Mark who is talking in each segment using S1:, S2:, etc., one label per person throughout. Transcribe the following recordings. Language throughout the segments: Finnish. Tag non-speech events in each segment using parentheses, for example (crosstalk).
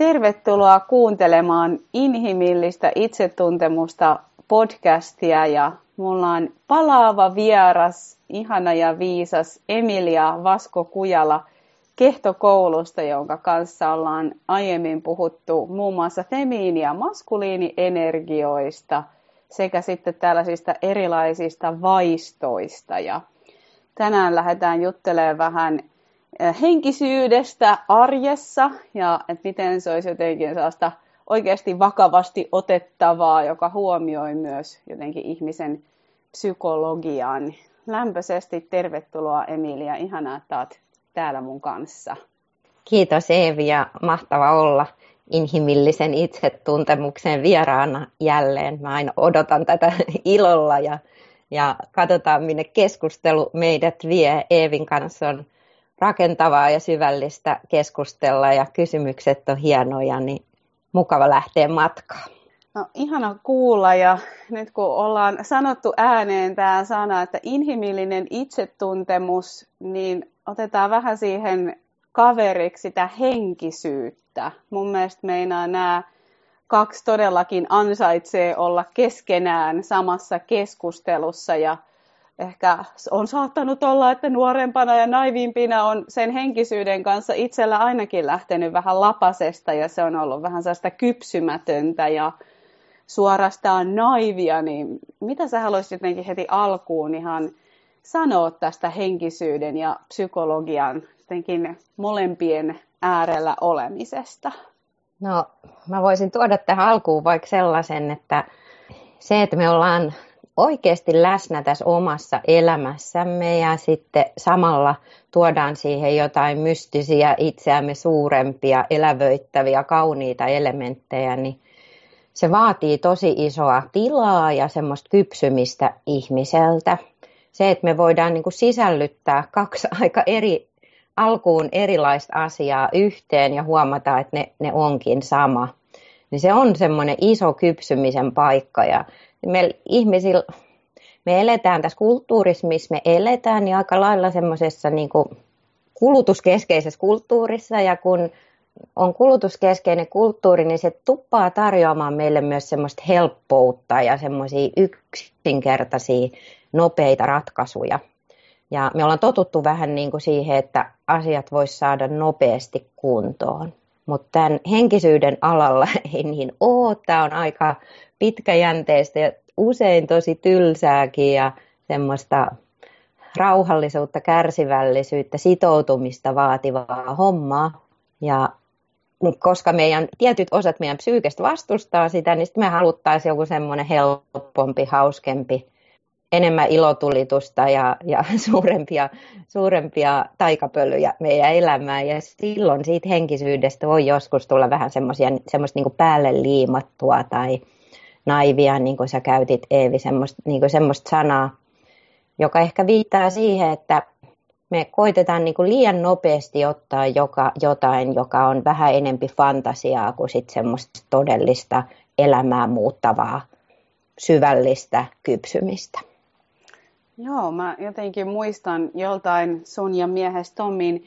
S1: Tervetuloa kuuntelemaan inhimillistä itsetuntemusta podcastia ja mulla on palaava vieras, ihana ja viisas Emilia Vasko-Kujala Kehtokoulusta, jonka kanssa ollaan aiemmin puhuttu muun muassa femiini- ja maskuliinienergioista sekä sitten tällaisista erilaisista vaistoista. Ja tänään lähdetään juttelemaan vähän henkisyydestä arjessa ja että miten se olisi jotenkin sellaista oikeasti vakavasti otettavaa, joka huomioi myös jotenkin ihmisen psykologian. Lämpöisesti tervetuloa Emilia, ihanaa, että olet täällä mun kanssa.
S2: Kiitos Eevi ja mahtava olla inhimillisen itsetuntemuksen vieraana jälleen. Mä aina odotan tätä (laughs) ilolla ja, ja katsotaan minne keskustelu meidät vie. Eevin kanssa on rakentavaa ja syvällistä keskustella ja kysymykset on hienoja, niin mukava lähteä matkaan.
S1: No ihana kuulla ja nyt kun ollaan sanottu ääneen tämä sana, että inhimillinen itsetuntemus, niin otetaan vähän siihen kaveriksi sitä henkisyyttä. Mun mielestä meinaa nämä kaksi todellakin ansaitsee olla keskenään samassa keskustelussa ja ehkä on saattanut olla, että nuorempana ja naivimpina on sen henkisyyden kanssa itsellä ainakin lähtenyt vähän lapasesta ja se on ollut vähän sellaista kypsymätöntä ja suorastaan naivia, niin mitä sä haluaisit jotenkin heti alkuun ihan sanoa tästä henkisyyden ja psykologian jotenkin molempien äärellä olemisesta?
S2: No, mä voisin tuoda tähän alkuun vaikka sellaisen, että se, että me ollaan oikeasti läsnä tässä omassa elämässämme ja sitten samalla tuodaan siihen jotain mystisiä, itseämme suurempia, elävöittäviä, kauniita elementtejä, niin se vaatii tosi isoa tilaa ja semmoista kypsymistä ihmiseltä. Se, että me voidaan niin kuin sisällyttää kaksi (laughs) aika eri, alkuun erilaista asiaa yhteen ja huomata, että ne, ne onkin sama, niin se on semmoinen iso kypsymisen paikka ja me ihmisillä, me eletään tässä kulttuurissa, missä me eletään, niin aika lailla semmoisessa niin kulutuskeskeisessä kulttuurissa ja kun on kulutuskeskeinen kulttuuri, niin se tuppaa tarjoamaan meille myös semmoista helppoutta ja semmoisia yksinkertaisia, nopeita ratkaisuja. Ja me ollaan totuttu vähän niin kuin siihen, että asiat voisi saada nopeasti kuntoon. Mutta tämän henkisyyden alalla (laughs) ei niin ole. Tämä on aika pitkäjänteistä ja usein tosi tylsääkin ja semmoista rauhallisuutta, kärsivällisyyttä, sitoutumista vaativaa hommaa. Ja koska meidän tietyt osat meidän psyykestä vastustaa sitä, niin sitten me haluttaisiin joku semmoinen helpompi, hauskempi, enemmän ilotulitusta ja, ja (laughs) suurempia, suurempia taikapölyjä meidän elämään. Ja silloin siitä henkisyydestä voi joskus tulla vähän semmoista niin päälle liimattua tai naivia, niin kuin sä käytit Eevi, semmoista, niin kuin semmoista sanaa, joka ehkä viittaa siihen, että me koitetaan niin kuin liian nopeasti ottaa joka, jotain, joka on vähän enempi fantasiaa kuin sit semmoista todellista elämää muuttavaa, syvällistä kypsymistä.
S1: Joo, mä jotenkin muistan joltain sun ja miehes Tomin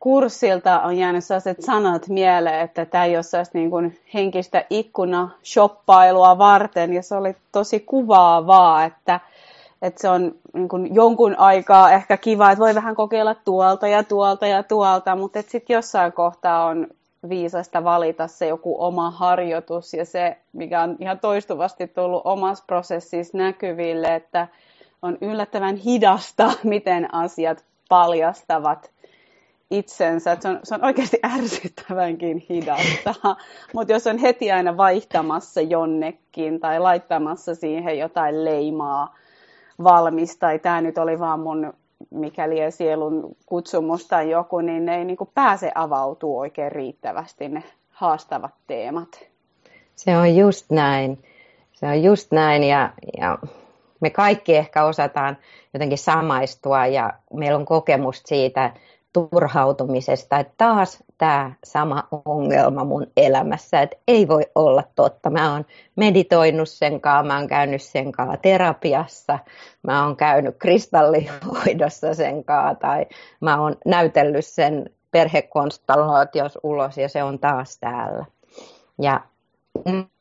S1: kurssilta on jäänyt sellaiset sanat mieleen, että tämä ei ole niin kuin henkistä ikkuna-shoppailua varten, ja se oli tosi kuvaavaa, että, että se on niin kuin jonkun aikaa ehkä kiva, että voi vähän kokeilla tuolta ja tuolta ja tuolta, mutta sitten jossain kohtaa on viisasta valita se joku oma harjoitus ja se, mikä on ihan toistuvasti tullut omassa prosessissa näkyville, että on yllättävän hidasta, (laughs) miten asiat paljastavat itsensä. Se on, se on oikeasti ärsyttävänkin hidasta. (laughs) Mutta jos on heti aina vaihtamassa jonnekin tai laittamassa siihen jotain leimaa valmista, tai tämä nyt oli vaan mun mikäli sielun kutsumus tai joku, niin ne ei niin pääse avautuu oikein riittävästi ne haastavat teemat.
S2: Se on just näin. Se on just näin ja, ja me kaikki ehkä osataan jotenkin samaistua ja meillä on kokemus siitä, turhautumisesta, että taas tämä sama ongelma mun elämässä, että ei voi olla totta. Mä oon meditoinut sen kanssa, mä oon käynyt sen kanssa terapiassa, mä oon käynyt kristallihoidossa sen kanssa tai mä oon näytellyt sen perhekonstellaatiossa ulos ja se on taas täällä. Ja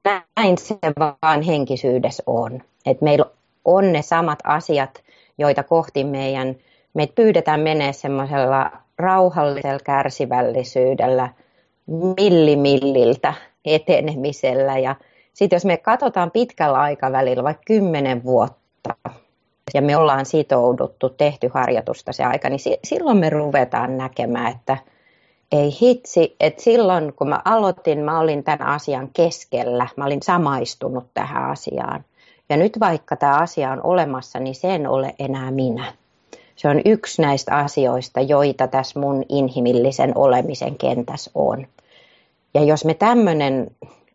S2: näin se vaan henkisyydessä on. Että meillä on ne samat asiat, joita kohti meidän, meitä pyydetään menee semmoisella rauhallisella kärsivällisyydellä, millimilliltä etenemisellä. Ja sitten jos me katsotaan pitkällä aikavälillä, vaikka kymmenen vuotta, ja me ollaan sitouduttu, tehty harjoitusta se aika, niin silloin me ruvetaan näkemään, että ei hitsi, että silloin kun mä aloitin, mä olin tämän asian keskellä, mä olin samaistunut tähän asiaan. Ja nyt vaikka tämä asia on olemassa, niin se en ole enää minä. Se on yksi näistä asioista, joita tässä mun inhimillisen olemisen kentässä on. Ja jos me tämmöinen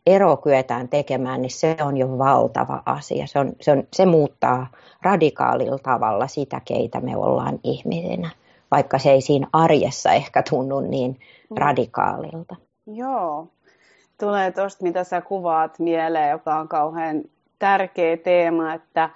S2: ero kyetään tekemään, niin se on jo valtava asia. Se, on, se, on, se muuttaa radikaalilla tavalla sitä, keitä me ollaan ihmisinä, vaikka se ei siinä arjessa ehkä tunnu niin mm. radikaalilta.
S1: Joo, tulee tuosta, mitä sä kuvaat mieleen, joka on kauhean tärkeä teema, että,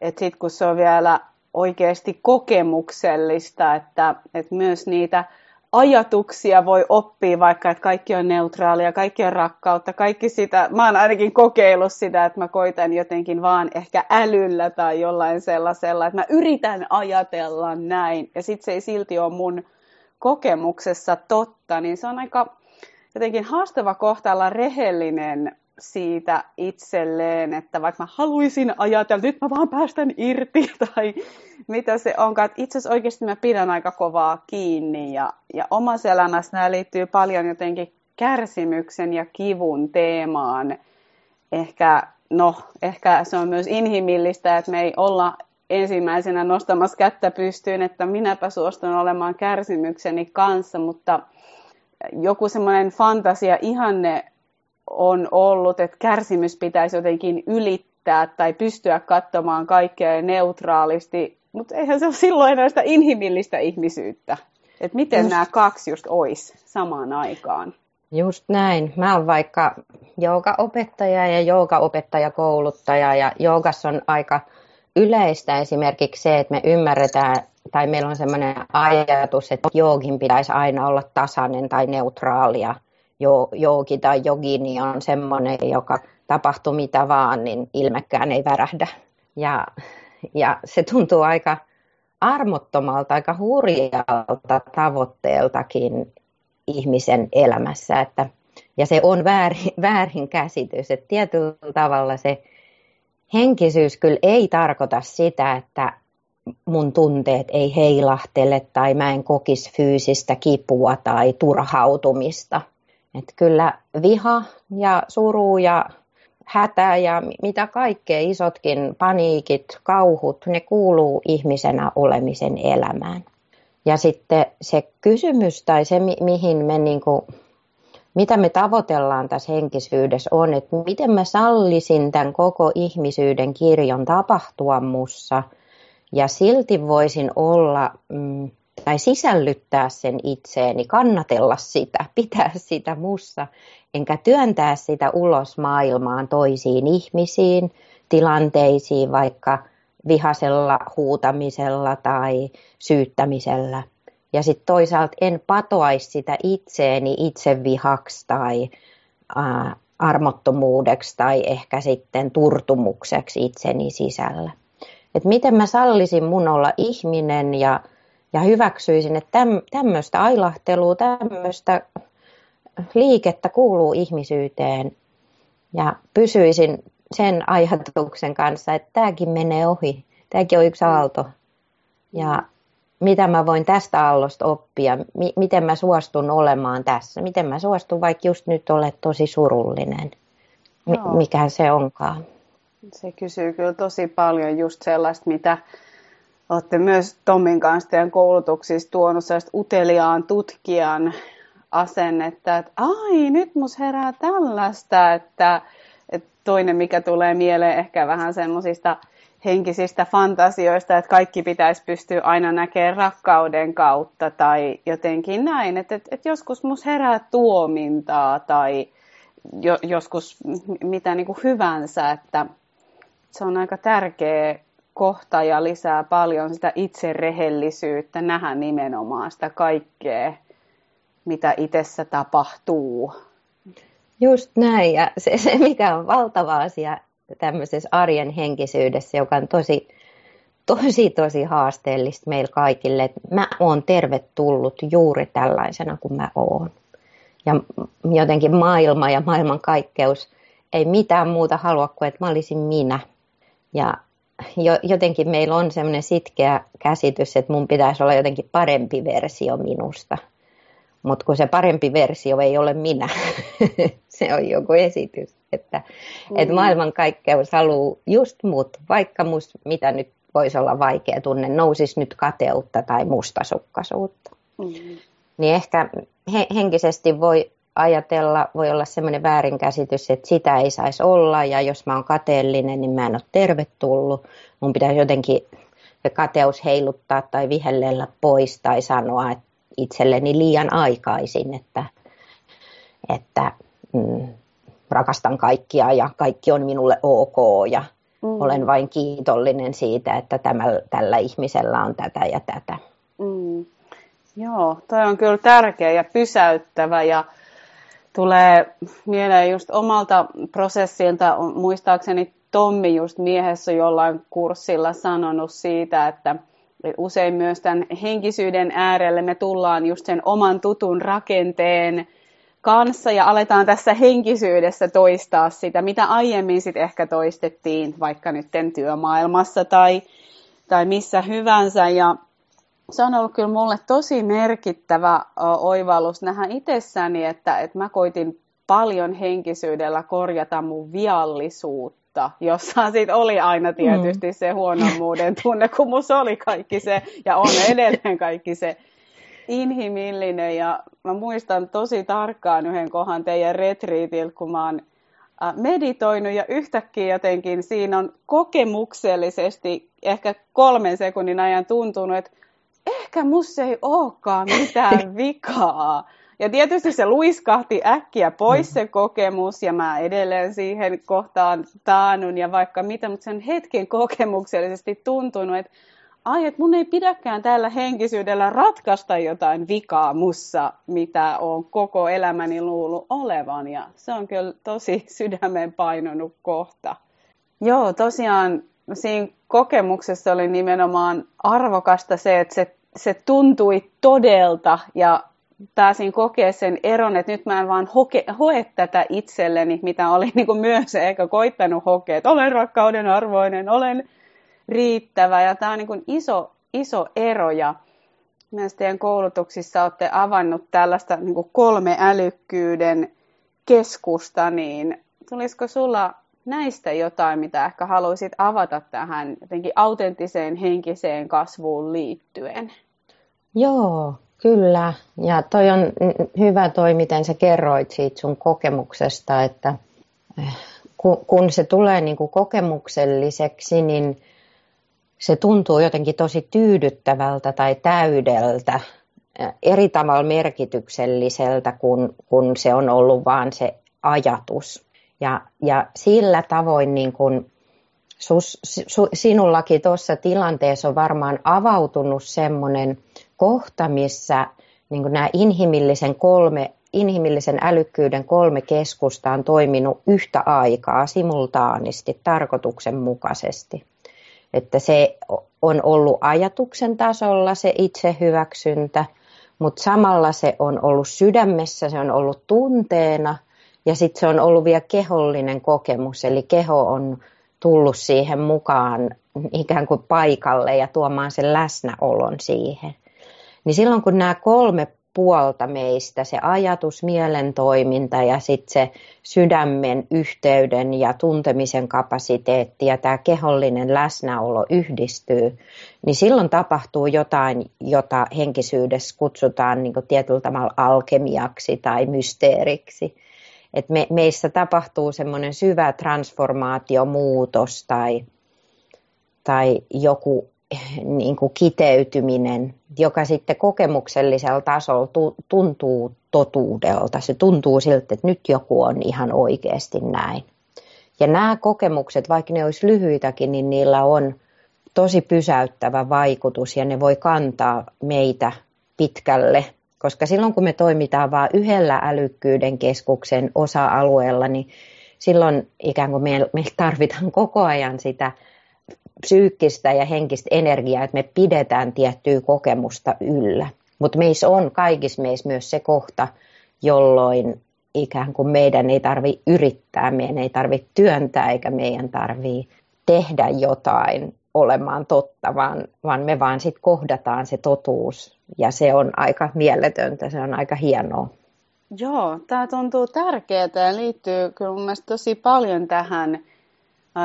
S1: että sitten kun se on vielä oikeasti kokemuksellista, että, että myös niitä ajatuksia voi oppia, vaikka että kaikki on neutraalia, kaikki on rakkautta, kaikki sitä, mä oon ainakin kokeillut sitä, että mä koitan jotenkin vaan ehkä älyllä tai jollain sellaisella, että mä yritän ajatella näin, ja sitten se ei silti ole mun kokemuksessa totta, niin se on aika jotenkin haastava kohta olla rehellinen siitä itselleen, että vaikka mä haluaisin ajatella, nyt mä vaan päästän irti (laughs) tai mitä se onkaan. Itse asiassa oikeasti mä pidän aika kovaa kiinni ja, ja omassa elämässä nämä liittyy paljon jotenkin kärsimyksen ja kivun teemaan. Ehkä, no, ehkä se on myös inhimillistä, että me ei olla ensimmäisenä nostamassa kättä pystyyn, että minäpä suostun olemaan kärsimykseni kanssa, mutta joku semmoinen fantasia, ihanne on ollut, että kärsimys pitäisi jotenkin ylittää tai pystyä katsomaan kaikkea neutraalisti, mutta eihän se ole silloin enää sitä inhimillistä ihmisyyttä. Että miten just, nämä kaksi just ois samaan aikaan.
S2: Just näin. Mä oon vaikka joogaopettaja ja joogaopettajakouluttaja ja joogassa on aika yleistä esimerkiksi se, että me ymmärretään tai meillä on sellainen ajatus, että joogin pitäisi aina olla tasainen tai neutraalia joogi tai jogini on semmoinen, joka tapahtuu mitä vaan, niin ilmekään ei värähdä. Ja, ja se tuntuu aika armottomalta, aika hurjalta tavoitteeltakin ihmisen elämässä. Että, ja se on väärin, (laughs) väärin käsitys, että tietyllä tavalla se henkisyys kyllä ei tarkoita sitä, että mun tunteet ei heilahtele tai mä en kokisi fyysistä kipua tai turhautumista. Että kyllä viha ja suru ja hätä ja mitä kaikkea, isotkin paniikit, kauhut, ne kuuluu ihmisenä olemisen elämään. Ja sitten se kysymys tai se, mihin me niin kuin, mitä me tavoitellaan tässä henkisyydessä on, että miten mä sallisin tämän koko ihmisyyden kirjon tapahtua mussa ja silti voisin olla mm, tai sisällyttää sen itseeni, kannatella sitä, (laughs) pitää sitä mussa, enkä työntää sitä ulos maailmaan toisiin ihmisiin, tilanteisiin, vaikka vihasella huutamisella tai syyttämisellä. Ja sitten toisaalta en patoaisi sitä itseeni itsevihaksi tai ää, armottomuudeksi tai ehkä sitten turtumukseksi itseni sisällä. Et miten mä sallisin mun olla ihminen ja ja hyväksyisin, että tämmöistä ailahtelua, tämmöistä liikettä kuuluu ihmisyyteen. Ja pysyisin sen ajatuksen kanssa, että tämäkin menee ohi, tämäkin on yksi aalto. Ja mitä mä voin tästä aallosta oppia, m- miten mä suostun olemaan tässä, miten mä suostun vaikka just nyt olet tosi surullinen, M- mikä se onkaan.
S1: Se kysyy kyllä tosi paljon just sellaista, mitä olette myös Tommin kanssa teidän koulutuksissa tuonut sellaista uteliaan tutkijan asennetta, että ai nyt mus herää tällaista, että, että toinen mikä tulee mieleen ehkä vähän semmoisista henkisistä fantasioista, että kaikki pitäisi pystyä aina näkemään rakkauden kautta tai jotenkin näin, että, että, että joskus mus herää tuomintaa tai jo, joskus mitä niin kuin hyvänsä, että se on aika tärkeä kohta ja lisää paljon sitä itserehellisyyttä, nähdä nimenomaan sitä kaikkea, mitä itsessä tapahtuu.
S2: Just näin, ja se, se mikä on valtava asia tämmöisessä arjen henkisyydessä, joka on tosi, tosi, tosi haasteellista meillä kaikille, että mä oon tervetullut juuri tällaisena kuin mä oon. Ja jotenkin maailma ja maailmankaikkeus ei mitään muuta halua kuin, että mä olisin minä. Ja jotenkin meillä on semmoinen sitkeä käsitys, että mun pitäisi olla jotenkin parempi versio minusta. Mutta kun se parempi versio ei ole minä, (laughs) se on joku esitys. Että, mm. että maailmankaikkeus haluaa just mut, vaikka must, mitä nyt voisi olla vaikea tunne, nousisi nyt kateutta tai mustasukkaisuutta. Mm. Niin ehkä he, henkisesti voi ajatella, voi olla semmoinen väärinkäsitys, että sitä ei saisi olla ja jos mä oon kateellinen, niin mä en ole tervetullut. Mun pitäisi jotenkin se kateus heiluttaa tai vihellellä pois tai sanoa että itselleni liian aikaisin, että, että mm, rakastan kaikkia ja kaikki on minulle ok ja mm. olen vain kiitollinen siitä, että tämä, tällä ihmisellä on tätä ja tätä. Mm.
S1: Joo, toi on kyllä tärkeä ja pysäyttävä ja tulee mieleen just omalta prosessilta, muistaakseni Tommi just miehessä jollain kurssilla sanonut siitä, että usein myös tämän henkisyyden äärelle me tullaan just sen oman tutun rakenteen kanssa ja aletaan tässä henkisyydessä toistaa sitä, mitä aiemmin sitten ehkä toistettiin vaikka nyt työmaailmassa tai, tai missä hyvänsä. Ja se on ollut kyllä mulle tosi merkittävä oivallus nähdä itsessäni, että, että mä koitin paljon henkisyydellä korjata mun viallisuutta, jossa sitten oli aina tietysti mm. se huonommuuden tunne, kun musta oli kaikki se, ja on edelleen kaikki se inhimillinen. Ja mä muistan tosi tarkkaan yhden kohan teidän retriitiltä, kun mä oon meditoinut ja yhtäkkiä jotenkin siinä on kokemuksellisesti ehkä kolmen sekunnin ajan tuntunut, että ehkä musta ei olekaan mitään (laughs) vikaa. Ja tietysti se luiskahti äkkiä pois se kokemus ja mä edelleen siihen kohtaan taanun ja vaikka mitä, mutta sen hetken kokemuksellisesti tuntunut, että ai, että mun ei pidäkään tällä henkisyydellä ratkaista jotain vikaa mussa, mitä on koko elämäni luullut olevan. Ja se on kyllä tosi (laughs) sydämen painonut kohta. Joo, tosiaan siinä kokemuksessa oli nimenomaan arvokasta se, että se, se tuntui todelta ja pääsin kokea sen eron, että nyt mä en vaan hoke, hoe tätä itselleni, mitä olin (laughs) niin myös ehkä koittanut hokea, että olen rakkauden arvoinen, olen riittävä ja tämä on niin iso, iso ero. Ja myös teidän koulutuksissa olette avannut tällaista niin kolme älykkyyden keskusta, niin tulisiko sulla näistä jotain, mitä ehkä haluaisit avata tähän jotenkin autenttiseen henkiseen kasvuun liittyen?
S2: Joo, kyllä. Ja toi on hyvä toi, miten sä kerroit siitä sun kokemuksesta, että eh, kun se tulee niin kuin kokemukselliseksi, niin se tuntuu jotenkin tosi tyydyttävältä tai täydeltä, eh, eri tavalla merkitykselliseltä, kun, kun se on ollut vaan se ajatus. Ja, ja sillä tavoin niin kun sus, su, sinullakin tuossa tilanteessa on varmaan avautunut semmoinen kohta, missä niin nämä inhimillisen, kolme, inhimillisen älykkyyden kolme keskusta on toiminut yhtä aikaa simultaanisti, tarkoituksenmukaisesti. Että se on ollut ajatuksen tasolla se itsehyväksyntä, mutta samalla se on ollut sydämessä, se on ollut tunteena – ja sitten se on ollut vielä kehollinen kokemus, eli keho on tullut siihen mukaan ikään kuin paikalle ja tuomaan sen läsnäolon siihen. Niin silloin kun nämä kolme puolta meistä, se ajatus, mielen toiminta ja sitten se sydämen yhteyden ja tuntemisen kapasiteetti ja tämä kehollinen läsnäolo yhdistyy, niin silloin tapahtuu jotain, jota henkisyydessä kutsutaan niin tietyllä tavalla alkemiaksi tai mysteeriksi että me, meissä tapahtuu semmoinen syvä transformaatiomuutos tai, tai joku (laughs) niin kuin kiteytyminen, joka sitten kokemuksellisella tasolla tu, tuntuu totuudelta. Se tuntuu siltä, että nyt joku on ihan oikeasti näin. Ja nämä kokemukset, vaikka ne olisi lyhyitäkin, niin niillä on tosi pysäyttävä vaikutus ja ne voi kantaa meitä pitkälle koska silloin kun me toimitaan vain yhdellä älykkyyden keskuksen osa-alueella, niin silloin ikään kuin me, me tarvitaan koko ajan sitä psyykkistä ja henkistä energiaa, että me pidetään tiettyä kokemusta yllä. Mutta meissä on kaikissa meissä myös se kohta, jolloin ikään kuin meidän ei tarvi yrittää, meidän ei tarvitse työntää eikä meidän tarvii tehdä jotain olemaan totta, vaan, vaan me vaan sitten kohdataan se totuus. Ja se on aika mieletöntä, se on aika hienoa.
S1: Joo, tämä tuntuu tärkeää ja liittyy kyllä mun mielestä tosi paljon tähän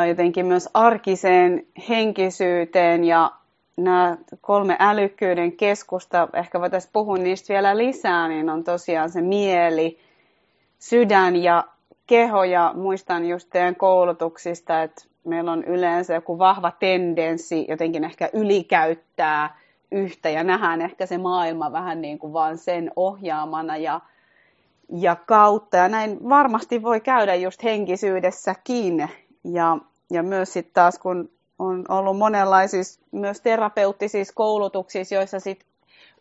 S1: jotenkin myös arkiseen henkisyyteen ja nämä kolme älykkyyden keskusta, ehkä voitaisiin puhua niistä vielä lisää, niin on tosiaan se mieli, sydän ja keho. Ja muistan just teidän koulutuksista, että meillä on yleensä joku vahva tendenssi jotenkin ehkä ylikäyttää yhtä ja nähdään ehkä se maailma vähän niin kuin vaan sen ohjaamana ja, ja kautta. Ja näin varmasti voi käydä just henkisyydessäkin. Ja, ja myös sitten taas kun on ollut monenlaisissa myös terapeuttisissa koulutuksissa, joissa sit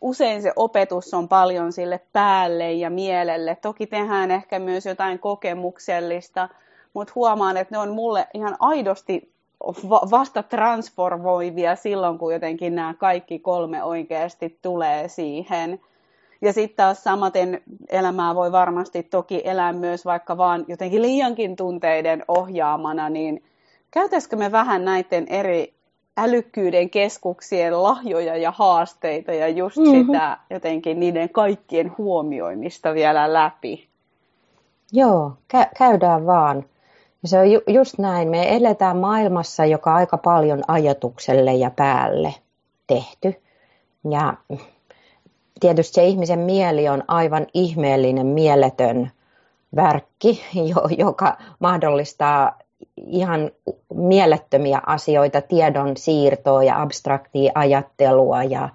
S1: usein se opetus on paljon sille päälle ja mielelle. Toki tehdään ehkä myös jotain kokemuksellista, mutta huomaan, että ne on mulle ihan aidosti vasta transformoivia silloin, kun jotenkin nämä kaikki kolme oikeasti tulee siihen. Ja sitten taas samaten elämää voi varmasti toki elää myös vaikka vaan jotenkin liiankin tunteiden ohjaamana, niin käytäisikö me vähän näiden eri älykkyyden keskuksien lahjoja ja haasteita ja just mm-hmm. sitä jotenkin niiden kaikkien huomioimista vielä läpi?
S2: Joo, kä- käydään vaan. Se on ju- just näin. Me eletään maailmassa, joka on aika paljon ajatukselle ja päälle tehty. Ja tietysti se ihmisen mieli on aivan ihmeellinen, mieletön värkki, (laughs) joka mahdollistaa ihan mielettömiä asioita, tiedon siirtoa ja abstraktia ajattelua ja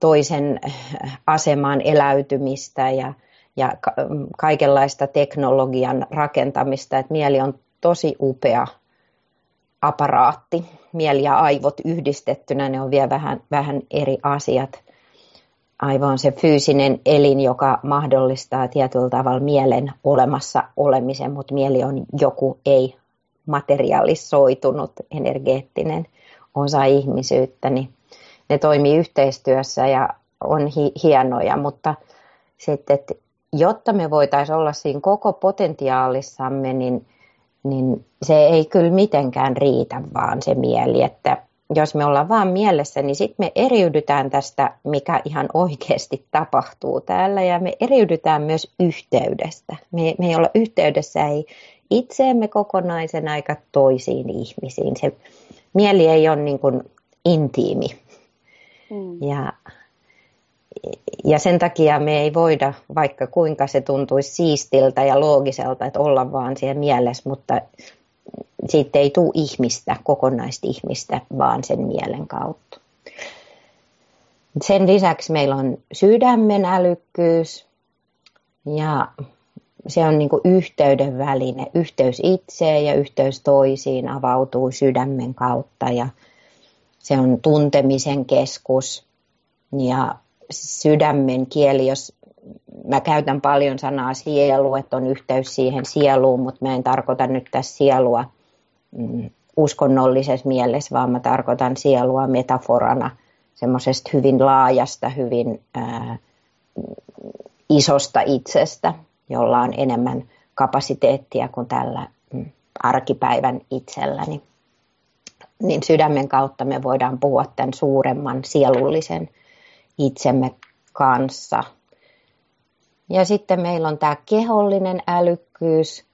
S2: toisen asemaan eläytymistä ja, ja kaikenlaista teknologian rakentamista. että mieli on tosi upea aparaatti. Mieli ja aivot yhdistettynä, ne on vielä vähän, vähän eri asiat. Aivo on se fyysinen elin, joka mahdollistaa tietyllä tavalla mielen olemassa olemisen, mutta mieli on joku ei materialisoitunut energeettinen osa ihmisyyttä, niin ne toimii yhteistyössä ja on hi- hienoja, mutta sitten, että jotta me voitaisiin olla siinä koko potentiaalissamme, niin, niin se ei kyllä mitenkään riitä vaan se mieli, että jos me ollaan vaan mielessä, niin sitten me eriydytään tästä, mikä ihan oikeasti tapahtuu täällä ja me eriydytään myös yhteydestä. Me, me ei olla yhteydessä ei itseemme kokonaisen aika toisiin ihmisiin. Se mieli ei ole niin kuin intiimi. Mm. Ja, ja sen takia me ei voida, vaikka kuinka se tuntuisi siistiltä ja loogiselta, että olla vaan siellä mielessä, mutta siitä ei tule ihmistä, kokonaista ihmistä, vaan sen mielen kautta. Sen lisäksi meillä on sydämen älykkyys ja se on niin yhteyden väline. Yhteys itseen ja yhteys toisiin avautuu sydämen kautta ja se on tuntemisen keskus ja sydämen kieli, jos mä käytän paljon sanaa sielu, että on yhteys siihen sieluun, mutta mä en tarkoita nyt tässä sielua mm, uskonnollisessa mielessä, vaan mä tarkoitan sielua metaforana semmoisesta hyvin laajasta, hyvin ää, isosta itsestä, jolla on enemmän kapasiteettia kuin tällä mm, arkipäivän itselläni. Niin sydämen kautta me voidaan puhua tämän suuremman sielullisen itsemme kanssa. Ja sitten meillä on tämä kehollinen älykkyys,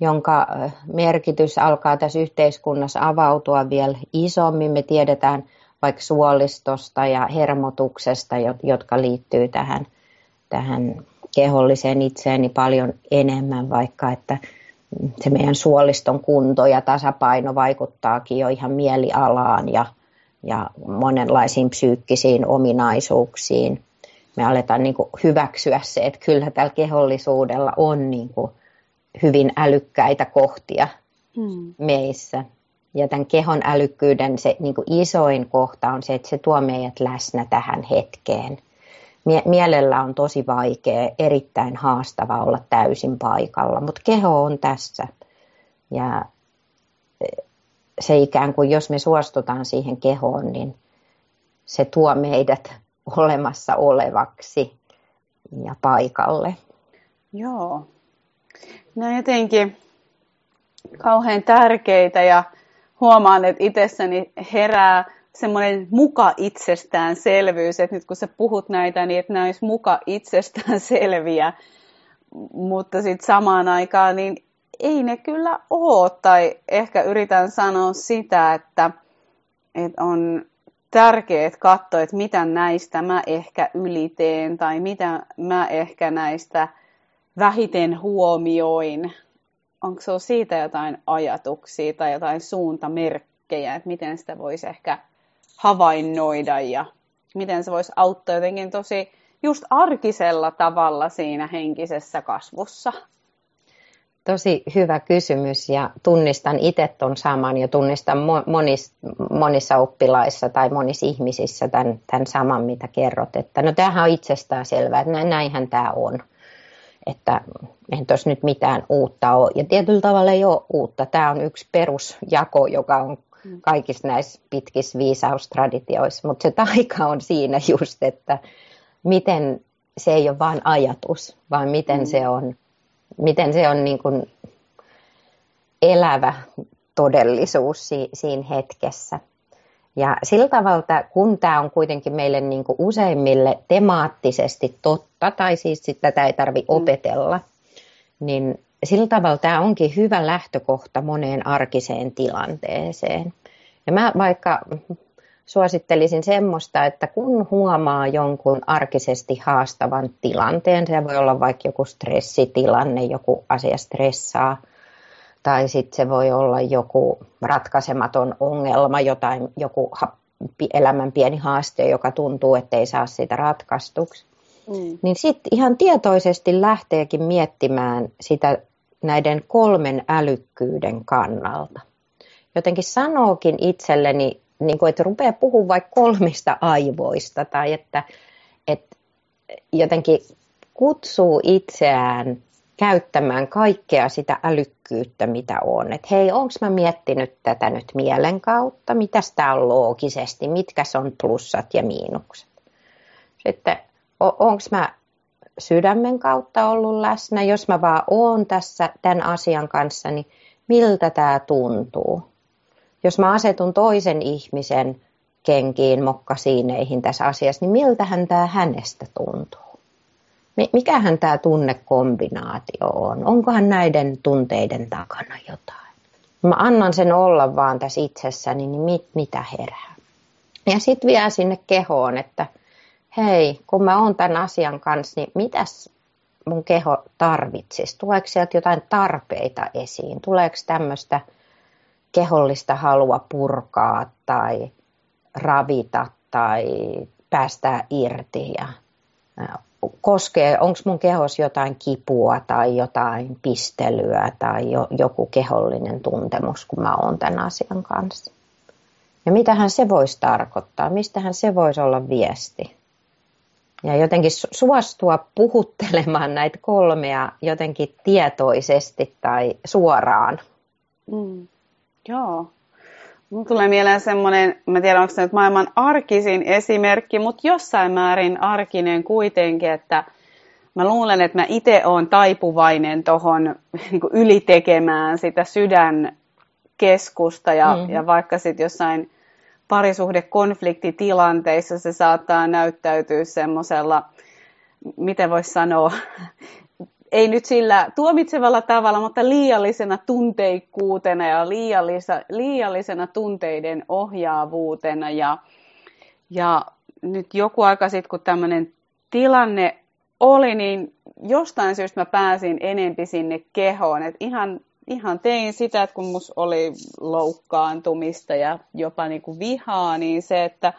S2: jonka merkitys alkaa tässä yhteiskunnassa avautua vielä isommin. Me tiedetään vaikka suolistosta ja hermotuksesta, jotka liittyy tähän, tähän keholliseen itseeni paljon enemmän, vaikka että se meidän suoliston kunto ja tasapaino vaikuttaakin jo ihan mielialaan ja, ja monenlaisiin psyykkisiin ominaisuuksiin. Me aletaan niin kuin hyväksyä se, että kyllä tällä kehollisuudella on niin kuin hyvin älykkäitä kohtia hmm. meissä. Ja tämän kehon älykkyyden se niin kuin isoin kohta on se, että se tuo meidät läsnä tähän hetkeen Mie- mielellä on tosi vaikea, erittäin haastava olla täysin paikalla, mutta keho on tässä. Ja se ikään kuin, jos me suostutaan siihen kehoon, niin se tuo meidät olemassa olevaksi ja paikalle.
S1: Joo. No jotenkin kauhean tärkeitä ja huomaan, että itsessäni herää semmoinen muka itsestäänselvyys, että nyt kun sä puhut näitä, niin että olisi muka itsestään selviä, mutta sitten samaan aikaan niin ei ne kyllä ole, tai ehkä yritän sanoa sitä, että, että on tärkeää katsoa, että mitä näistä mä ehkä yliteen, tai mitä mä ehkä näistä vähiten huomioin. Onko se siitä jotain ajatuksia tai jotain suuntamerkkejä, että miten sitä voisi ehkä havainnoida ja miten se voisi auttaa jotenkin tosi just arkisella tavalla siinä henkisessä kasvussa?
S2: Tosi hyvä kysymys ja tunnistan itse tuon saman ja tunnistan monis, monissa oppilaissa tai monissa ihmisissä tämän, tämän saman, mitä kerrot. Että no tämähän on itsestään selvää, että näinhän tämä on. Että eihän tuossa nyt mitään uutta ole. Ja tietyllä tavalla ei ole uutta. Tämä on yksi perusjako, joka on Mm. kaikissa näissä pitkissä viisaustraditioissa, mutta se taika on siinä just, että miten se ei ole vain ajatus, vaan miten mm. se on, miten se on niin kuin elävä todellisuus si- siinä hetkessä. Ja sillä tavalla, kun tämä on kuitenkin meille niin kuin useimmille temaattisesti totta, tai siis tätä ei tarvitse mm. opetella, niin sillä tavalla tämä onkin hyvä lähtökohta moneen arkiseen tilanteeseen. Ja mä vaikka suosittelisin semmoista, että kun huomaa jonkun arkisesti haastavan tilanteen, se voi olla vaikka joku stressitilanne, joku asia stressaa, tai sitten se voi olla joku ratkaisematon ongelma, jotain, joku elämän pieni haaste, joka tuntuu, että ei saa sitä ratkaistuksi. Mm. Niin sitten ihan tietoisesti lähteekin miettimään sitä näiden kolmen älykkyyden kannalta. Jotenkin sanookin itselleni, niin kuin, että rupeaa puhumaan vaikka kolmista aivoista tai että, että jotenkin kutsuu itseään käyttämään kaikkea sitä älykkyyttä, mitä on. Että hei, onko mä miettinyt tätä nyt mielen kautta? Mitäs tämä on loogisesti? Mitkä on plussat ja miinukset? Sitten onko mä sydämen kautta ollut läsnä. Jos mä vaan oon tässä tämän asian kanssa, niin miltä tämä tuntuu? Jos mä asetun toisen ihmisen kenkiin, mokkasiineihin tässä asiassa, niin miltähän tämä hänestä tuntuu? Mikähän tämä tunnekombinaatio on? Onkohan näiden tunteiden takana jotain? Mä annan sen olla vaan tässä itsessäni, niin mit, mitä herää? Ja sitten vielä sinne kehoon, että hei, kun mä oon tämän asian kanssa, niin mitäs mun keho tarvitsisi? Tuleeko sieltä jotain tarpeita esiin? Tuleeko tämmöistä kehollista halua purkaa tai ravita tai päästää irti ja koskee, onko mun kehos jotain kipua tai jotain pistelyä tai jo, joku kehollinen tuntemus, kun mä oon tämän asian kanssa. Ja mitähän se voisi tarkoittaa, mistähän se voisi olla viesti ja jotenkin suostua puhuttelemaan näitä kolmea jotenkin tietoisesti tai suoraan.
S1: Mm. Joo. Mun tulee mieleen semmoinen, mä tiedän onko se nyt maailman arkisin esimerkki, mutta jossain määrin arkinen kuitenkin, että mä luulen, että mä itse oon taipuvainen tuohon (laughs) niin ylitekemään sitä sydänkeskusta ja, mm-hmm. ja vaikka sitten jossain parisuhdekonfliktitilanteissa se saattaa näyttäytyä semmoisella, miten voisi sanoa, (laughs) ei nyt sillä tuomitsevalla tavalla, mutta liiallisena tunteikkuutena ja liiallisa, liiallisena tunteiden ohjaavuutena. Ja, ja nyt joku aika sitten, kun tämmöinen tilanne oli, niin jostain syystä mä pääsin enempi sinne kehoon. Et ihan ihan tein sitä, että kun mus oli loukkaantumista ja jopa niin kuin vihaa, niin se, että,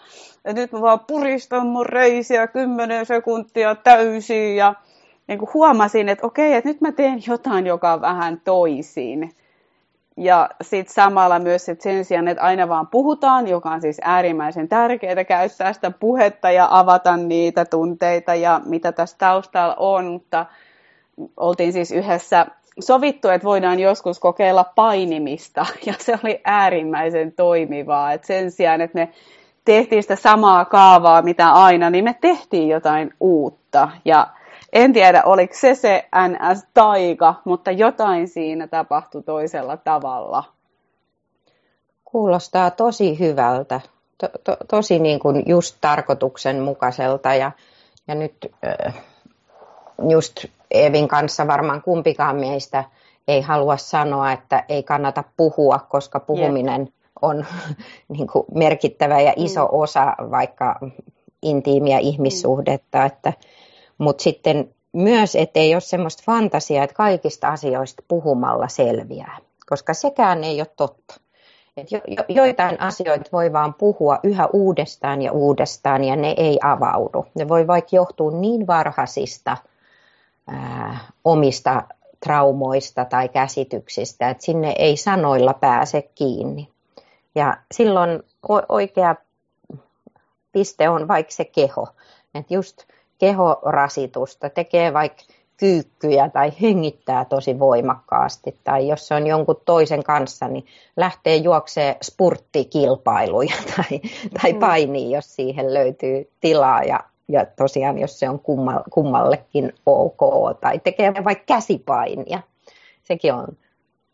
S1: että nyt mä vaan puristan mun reisiä kymmenen sekuntia täysin ja niin kuin huomasin, että okei, että nyt mä teen jotain, joka on vähän toisin. Ja sitten samalla myös sit sen sijaan, että aina vaan puhutaan, joka on siis äärimmäisen tärkeää käyttää sitä puhetta ja avata niitä tunteita ja mitä tässä taustalla on, mutta oltiin siis yhdessä sovittu, että voidaan joskus kokeilla painimista (laughs) ja se oli äärimmäisen toimivaa. Et sen sijaan, että me tehtiin sitä samaa kaavaa mitä aina, niin me tehtiin jotain uutta ja en tiedä, oliko se se NS-taika, mutta jotain siinä tapahtui toisella tavalla.
S2: Kuulostaa tosi hyvältä, to, to, tosi niin kuin just tarkoituksenmukaiselta ja, ja nyt just Evin kanssa varmaan kumpikaan meistä ei halua sanoa, että ei kannata puhua, koska puhuminen yep. on (laughs) niin kuin merkittävä ja iso mm. osa vaikka intiimiä ihmissuhdetta, että mutta sitten myös, ettei ole semmoista fantasiaa, että kaikista asioista puhumalla selviää, koska sekään ei ole totta. Et jo, jo, joitain asioita voi vaan puhua yhä uudestaan ja uudestaan ja ne ei avaudu. Ne voi vaikka johtua niin varhaisista ää, omista traumoista tai käsityksistä, että sinne ei sanoilla pääse kiinni. Ja silloin oikea piste on vaikka se keho. Että just kehorasitusta, tekee vaikka kyykkyjä tai hengittää tosi voimakkaasti. Tai jos se on jonkun toisen kanssa, niin lähtee juoksee spurttikilpailuja (laughs) tai, tai mm. painii, jos siihen löytyy tilaa. Ja, ja tosiaan, jos se on kummallekin ok. Tai tekee vaikka käsipainia. Sekin on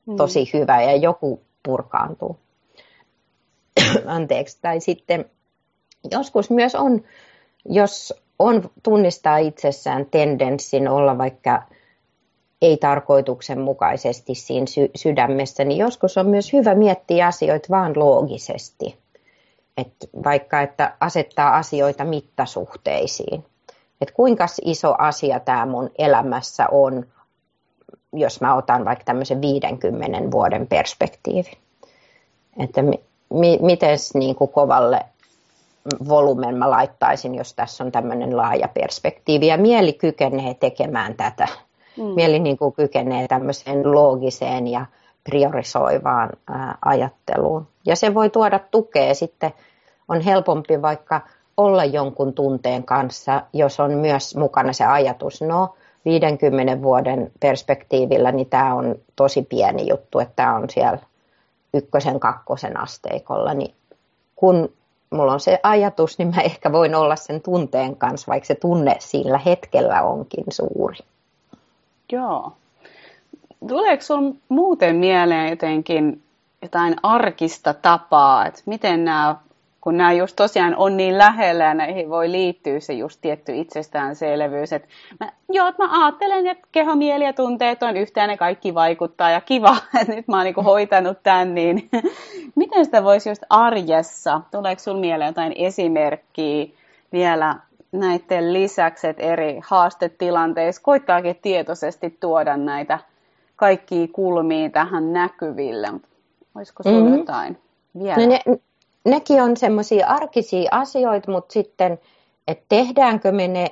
S2: mm. tosi hyvä ja joku purkaantuu. (clears throat) Anteeksi. Tai sitten joskus myös on, jos on tunnistaa itsessään tendenssin olla vaikka ei tarkoituksenmukaisesti siinä sy- sydämessä, niin joskus on myös hyvä miettiä asioita vaan loogisesti. Et vaikka että asettaa asioita mittasuhteisiin. Et kuinka iso asia tämä mun elämässä on, jos mä otan vaikka tämmöisen 50 vuoden perspektiivin. Että mi- mi- miten niin kovalle volumen mä laittaisin, jos tässä on tämmöinen laaja perspektiivi. Ja mieli kykenee tekemään tätä. Mm. Mieli niin kuin kykenee tämmöiseen loogiseen ja priorisoivaan ää, ajatteluun. Ja se voi tuoda tukea sitten. On helpompi vaikka olla jonkun tunteen kanssa, jos on myös mukana se ajatus, no 50 vuoden perspektiivillä, niin tämä on tosi pieni juttu, että tämä on siellä ykkösen, kakkosen asteikolla, niin kun mulla on se ajatus, niin mä ehkä voin olla sen tunteen kanssa, vaikka se tunne sillä hetkellä onkin suuri.
S1: Joo. Tuleeko sinulla muuten mieleen jotenkin jotain arkista tapaa, että miten nämä kun nämä just tosiaan on niin lähellä ja näihin voi liittyä se just tietty itsestäänselvyys. Että mä, joo, että mä ajattelen, että keho, mieli ja tunteet on yhteen ne kaikki vaikuttaa ja kiva, (laughs) että nyt mä oon niin hoitanut tämän, niin miten sitä voisi just arjessa, tuleeko sinulla mieleen jotain esimerkkiä vielä näiden lisäksi, että eri haastetilanteissa koittaakin tietoisesti tuoda näitä kaikkia kulmia tähän näkyville. Olisiko sinulla mm-hmm. jotain vielä?
S2: No ne, nekin on semmoisia arkisia asioita, mutta sitten, että tehdäänkö me ne,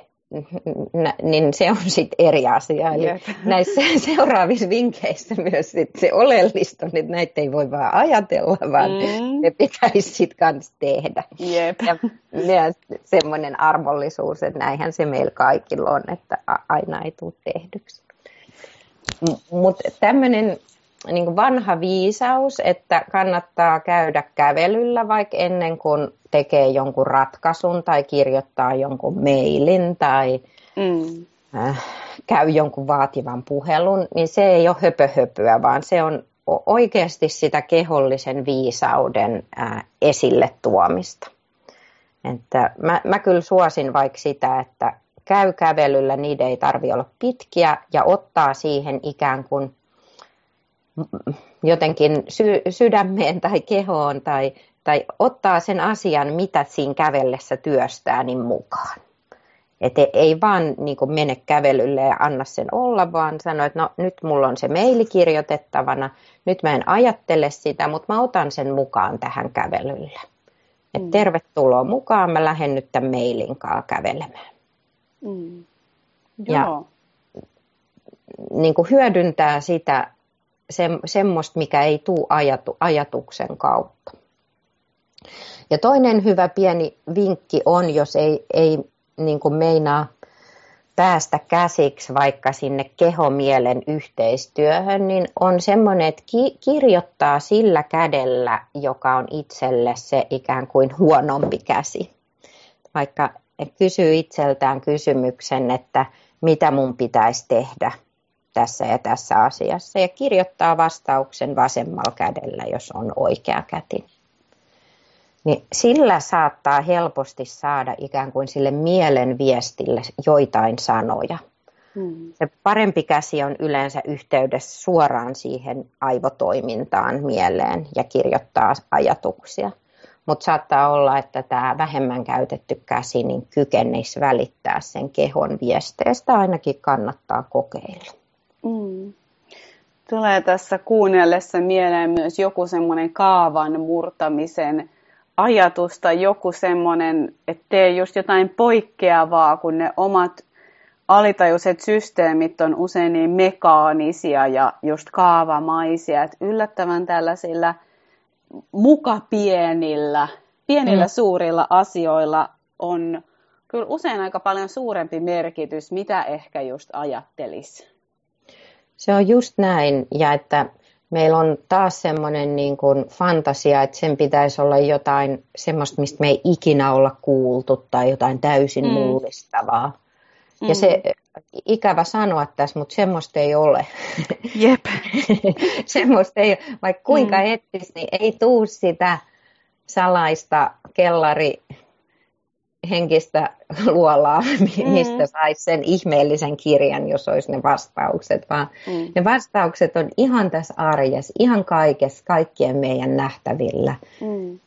S2: niin se on sitten eri asia. Eli (laughs) näissä seuraavissa vinkkeissä myös sit se oleellista on, että näitä ei voi vaan ajatella, vaan mm. ne pitäisi sitten kanssa tehdä.
S1: Yep.
S2: Ja, ja semmoinen armollisuus, että näinhän se meillä kaikilla on, että aina ei tule tehdyksi. Mutta tämmöinen niin kuin vanha viisaus, että kannattaa käydä kävelyllä vaikka ennen kuin tekee jonkun ratkaisun tai kirjoittaa jonkun mailin tai mm. äh, käy jonkun vaativan puhelun, niin se ei ole höpöhöpyä, vaan se on oikeasti sitä kehollisen viisauden äh, esille tuomista. Että mä, mä kyllä suosin vaikka sitä, että käy kävelyllä, niiden ei tarvitse olla pitkiä ja ottaa siihen ikään kuin jotenkin sy- sydämeen tai kehoon tai, tai ottaa sen asian, mitä siinä kävellessä työstää, niin mukaan. Et ei vaan niin mene kävelylle ja anna sen olla, vaan sano, että no nyt mulla on se meili kirjoitettavana, nyt mä en ajattele sitä, mutta mä otan sen mukaan tähän kävelylle. Et mm. tervetuloa mukaan, mä lähden nyt tämän mailin kanssa kävelemään. Mm. Ja niin kuin hyödyntää sitä se, semmoista, mikä ei tule ajatu, ajatuksen kautta. Ja toinen hyvä pieni vinkki on, jos ei, ei niin kuin meinaa päästä käsiksi vaikka sinne kehomielen yhteistyöhön, niin on semmoinen, että ki- kirjoittaa sillä kädellä, joka on itselle se ikään kuin huonompi käsi. Vaikka kysyy itseltään kysymyksen, että mitä mun pitäisi tehdä tässä ja tässä asiassa ja kirjoittaa vastauksen vasemmalla kädellä, jos on oikea käti. Niin sillä saattaa helposti saada ikään kuin sille mielen viestille joitain sanoja. Hmm. Se parempi käsi on yleensä yhteydessä suoraan siihen aivotoimintaan mieleen ja kirjoittaa ajatuksia. Mutta saattaa olla, että tämä vähemmän käytetty käsi niin kykenisi välittää sen kehon viesteistä. Ainakin kannattaa kokeilla. Mm.
S1: Tulee tässä kuunnellessa mieleen myös joku semmoinen kaavan murtamisen ajatus tai joku semmoinen, että tee just jotain poikkeavaa, kun ne omat alitajuiset systeemit on usein niin mekaanisia ja just kaavamaisia, että yllättävän tällaisilla muka pienillä, pienillä mm. suurilla asioilla on kyllä usein aika paljon suurempi merkitys, mitä ehkä just ajattelisi.
S2: Se on just näin, ja että meillä on taas semmoinen niin kuin fantasia, että sen pitäisi olla jotain semmoista, mistä me ei ikinä olla kuultu tai jotain täysin mm. mullistavaa. Mm. Ja se ikävä sanoa tässä, mutta semmoista ei ole. (laughs)
S1: Jep. (laughs)
S2: semmoista ei Vaikka kuinka mm. etsisi, niin ei tuu sitä salaista kellari henkistä luolaa, (laughs) mm. mistä mm. saisi sen ihmeellisen kirjan, jos olisi ne vastaukset, vaan mm. ne vastaukset on ihan tässä arjessa, ihan kaikessa, kaikkien meidän nähtävillä. Mm.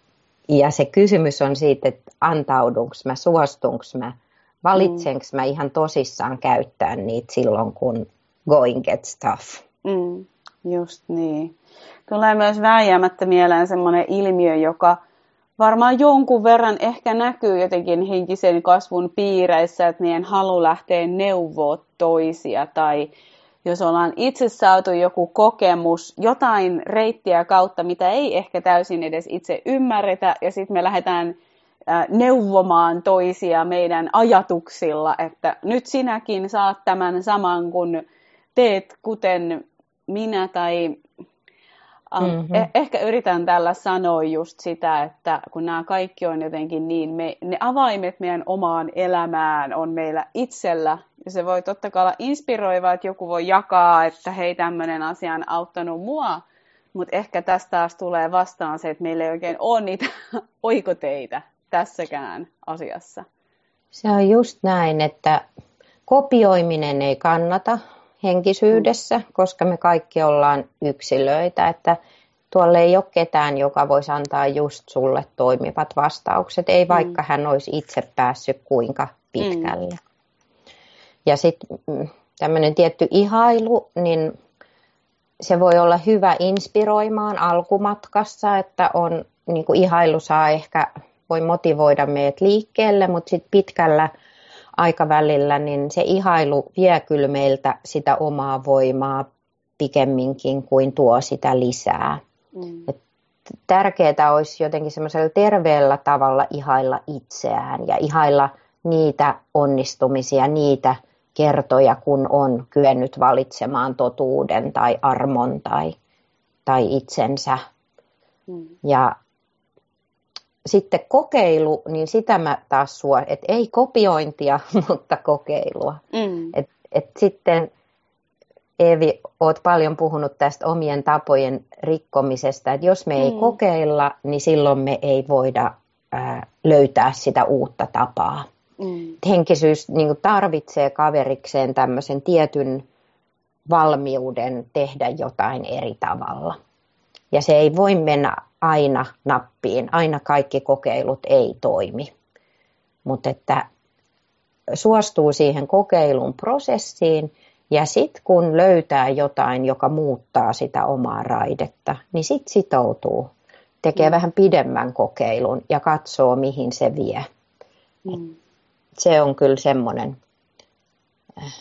S2: Ja se kysymys on siitä, että antaudunko mä, suostunko mä, valitsenko mm. mä ihan tosissaan käyttää niitä silloin, kun going gets tough.
S1: Mm. Just niin. Tulee myös vääjäämättä mieleen sellainen ilmiö, joka varmaan jonkun verran ehkä näkyy jotenkin henkisen kasvun piireissä, että meidän halu lähtee neuvoa toisia. Tai jos ollaan itse saatu joku kokemus, jotain reittiä kautta, mitä ei ehkä täysin edes itse ymmärretä, ja sitten me lähdetään neuvomaan toisia meidän ajatuksilla, että nyt sinäkin saat tämän saman, kun teet kuten minä tai Mm-hmm. Eh- ehkä yritän tällä sanoa just sitä, että kun nämä kaikki on jotenkin niin, me, ne avaimet meidän omaan elämään on meillä itsellä. Ja se voi totta kai olla inspiroiva, että joku voi jakaa, että hei tämmöinen asia on auttanut mua. Mutta ehkä tästä taas tulee vastaan se, että meillä ei oikein ole niitä (laughs) oikoteitä tässäkään asiassa.
S2: Se on just näin, että kopioiminen ei kannata, henkisyydessä, koska me kaikki ollaan yksilöitä, että tuolle ei ole ketään, joka voisi antaa just sulle toimivat vastaukset, ei vaikka mm. hän olisi itse päässyt kuinka pitkälle. Mm. Ja sitten mm, tämmöinen tietty ihailu, niin se voi olla hyvä inspiroimaan alkumatkassa, että on niin kuin ihailu saa ehkä, voi motivoida meidät liikkeelle, mutta sitten pitkällä aikavälillä, niin se ihailu vie kyllä meiltä sitä omaa voimaa pikemminkin kuin tuo sitä lisää. Mm. Et tärkeää olisi jotenkin semmoisella terveellä tavalla ihailla itseään ja ihailla niitä onnistumisia, niitä kertoja, kun on kyennyt valitsemaan totuuden tai armon tai, tai itsensä. Mm. Ja sitten kokeilu, niin sitä mä taas suo, että ei kopiointia, (laughs) mutta kokeilua. Mm. Et, et sitten Eevi, oot paljon puhunut tästä omien tapojen rikkomisesta, että jos me ei mm. kokeilla, niin silloin me ei voida ää, löytää sitä uutta tapaa. Mm. Henkisyys niin kuin tarvitsee kaverikseen tämmöisen tietyn valmiuden tehdä jotain eri tavalla. Ja se ei voi mennä aina nappiin. Aina kaikki kokeilut ei toimi. Mutta että suostuu siihen kokeilun prosessiin ja sitten kun löytää jotain, joka muuttaa sitä omaa raidetta, niin sitten sitoutuu. Tekee mm. vähän pidemmän kokeilun ja katsoo, mihin se vie. Mm. Se on kyllä semmoinen äh,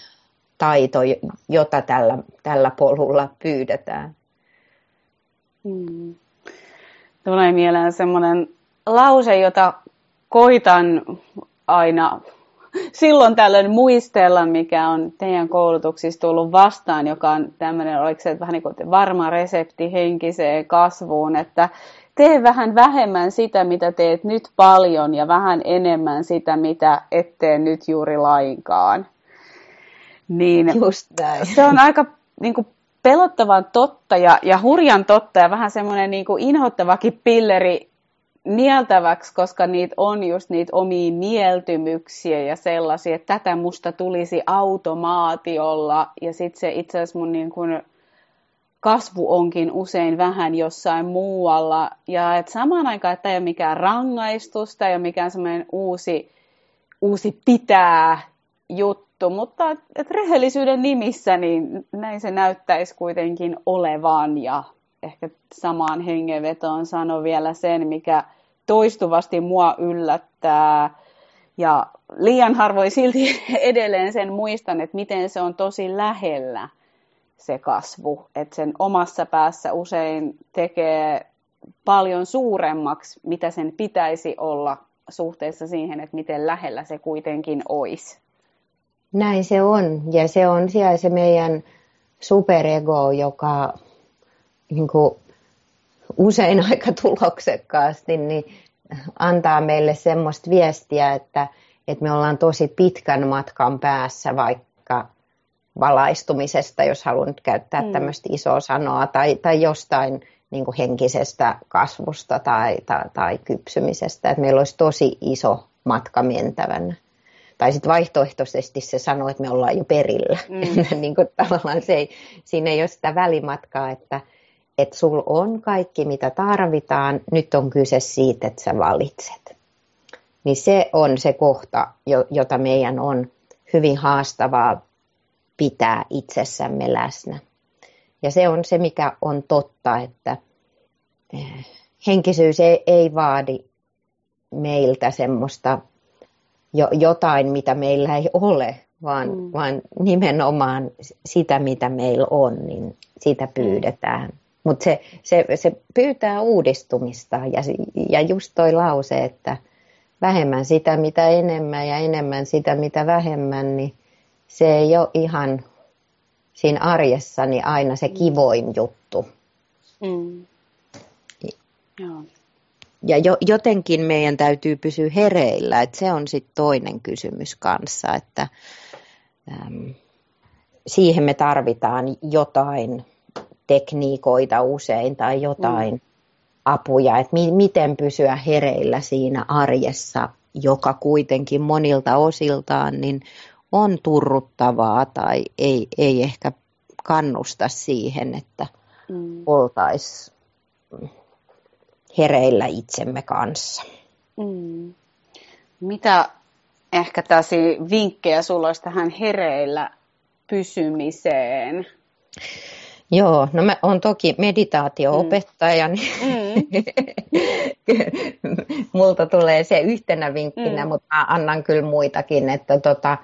S2: taito, jota tällä, tällä polulla pyydetään.
S1: Mm. Tulee mieleen semmoinen lause, jota koitan aina silloin tällöin muistella, mikä on teidän koulutuksissa tullut vastaan, joka on tämmöinen, oliko se vähän niin kuin varma resepti henkiseen kasvuun, että tee vähän vähemmän sitä, mitä teet nyt paljon ja vähän enemmän sitä, mitä et tee nyt juuri lainkaan. Niin
S2: Just näin.
S1: Se on aika niin kuin, pelottavan totta ja, ja hurjan totta ja vähän semmoinen niin kuin inhottavakin pilleri nieltäväksi, koska niitä on just niitä omia mieltymyksiä ja sellaisia, että tätä musta tulisi automaatiolla. Ja sitten se itse asiassa mun niin kuin kasvu onkin usein vähän jossain muualla. Ja että samaan aikaan, että ei ole mikään rangaistus, tai ei ole mikään semmoinen uusi, uusi pitää juttu, mutta että rehellisyyden nimissä niin näin se näyttäisi kuitenkin olevan ja ehkä samaan hengenvetoon sano vielä sen, mikä toistuvasti mua yllättää. Ja liian harvoin silti (laughs) edelleen sen muistan, että miten se on tosi lähellä se kasvu. Että sen omassa päässä usein tekee paljon suuremmaksi, mitä sen pitäisi olla suhteessa siihen, että miten lähellä se kuitenkin olisi.
S2: Näin se on. Ja se on siellä se meidän superego, joka niin kuin, usein (laughs) aika tuloksekkaasti niin antaa meille semmoista viestiä, että, että me ollaan tosi pitkän matkan päässä vaikka valaistumisesta, jos haluan nyt käyttää mm. tämmöistä isoa sanoa, tai, tai jostain niin kuin henkisestä kasvusta tai, tai, tai kypsymisestä, että meillä olisi tosi iso matka mentävänä. Tai sitten vaihtoehtoisesti se sanoo, että me ollaan jo perillä. Mm. (laughs) niin kuin tavallaan se ei, siinä ei ole sitä välimatkaa, että, että sul on kaikki, mitä tarvitaan, nyt on kyse siitä, että sä valitset. Niin se on se kohta, jota meidän on hyvin haastavaa pitää itsessämme läsnä. Ja se on se, mikä on totta, että eh, henkisyys ei, ei vaadi meiltä semmoista jo, jotain, mitä meillä ei ole, vaan, mm. vaan nimenomaan sitä, mitä meillä on, niin sitä pyydetään. Mm. Mutta se, se, se pyytää uudistumista ja, ja just toi lause, että vähemmän sitä mitä enemmän ja enemmän sitä mitä vähemmän, niin se ei ole ihan siinä arjessani aina se kivoin juttu. Mm. Joo. Ja jo, jotenkin meidän täytyy pysyä hereillä, että se on sitten toinen kysymys kanssa, että äm, siihen me tarvitaan jotain tekniikoita usein tai jotain mm. apuja, että mi- miten pysyä hereillä siinä arjessa, joka kuitenkin monilta osiltaan niin on turruttavaa tai ei, ei ehkä kannusta siihen, että mm. oltaisiin hereillä itsemme kanssa. Mm.
S1: Mitä ehkä tässä vinkkejä sulla olisi tähän hereillä pysymiseen?
S2: Joo, no mä oon toki meditaatio-opettaja, niin mm. (laughs) multa tulee se yhtenä vinkkinä, mm. mutta mä annan kyllä muitakin, että tota,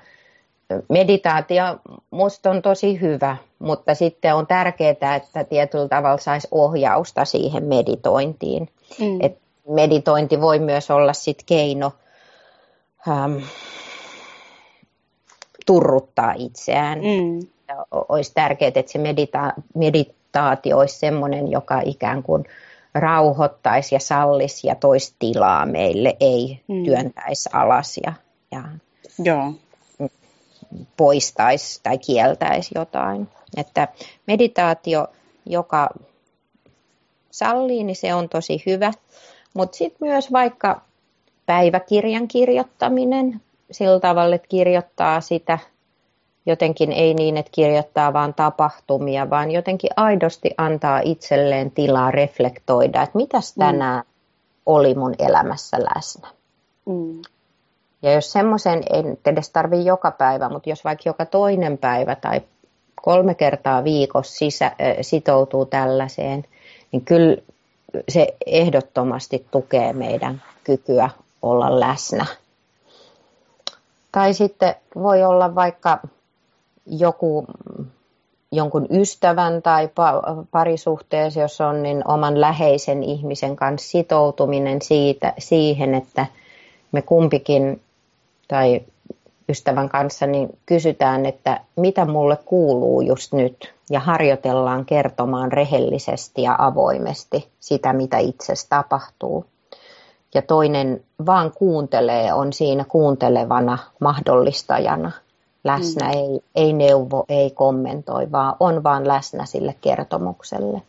S2: meditaatio musta on tosi hyvä, mutta sitten on tärkeää, että tietyllä tavalla saisi ohjausta siihen meditointiin. Mm. Et meditointi voi myös olla sit keino ähm, turruttaa itseään. Mm. Olisi tärkeää, että se medita- meditaatio olisi sellainen, joka ikään kuin rauhoittaisi ja sallisi ja toisi tilaa meille, ei mm. työntäisi alas ja, ja Joo. Poistaisi tai kieltäisi jotain. Että meditaatio, joka sallii, niin se on tosi hyvä. Mutta sitten myös vaikka päiväkirjan kirjoittaminen sillä tavalla, että kirjoittaa sitä jotenkin ei niin, että kirjoittaa vaan tapahtumia, vaan jotenkin aidosti antaa itselleen tilaa reflektoida, että mitäs mm. tänään mm. oli mun elämässä läsnä. Mm. Ja jos semmoisen ei edes tarvitse joka päivä, mutta jos vaikka joka toinen päivä tai kolme kertaa viikossa sisä, sitoutuu tällaiseen, niin kyllä se ehdottomasti tukee meidän kykyä olla läsnä. Tai sitten voi olla vaikka joku jonkun ystävän tai parisuhteessa, jos on, niin oman läheisen ihmisen kanssa sitoutuminen siitä, siihen, että me kumpikin tai ystävän kanssa niin kysytään, että mitä mulle kuuluu just nyt ja harjoitellaan kertomaan rehellisesti ja avoimesti sitä, mitä itsessä tapahtuu. Ja toinen vaan kuuntelee, on siinä kuuntelevana mahdollistajana läsnä, mm. ei, ei neuvo, ei kommentoi, vaan on vaan läsnä sille kertomukselle.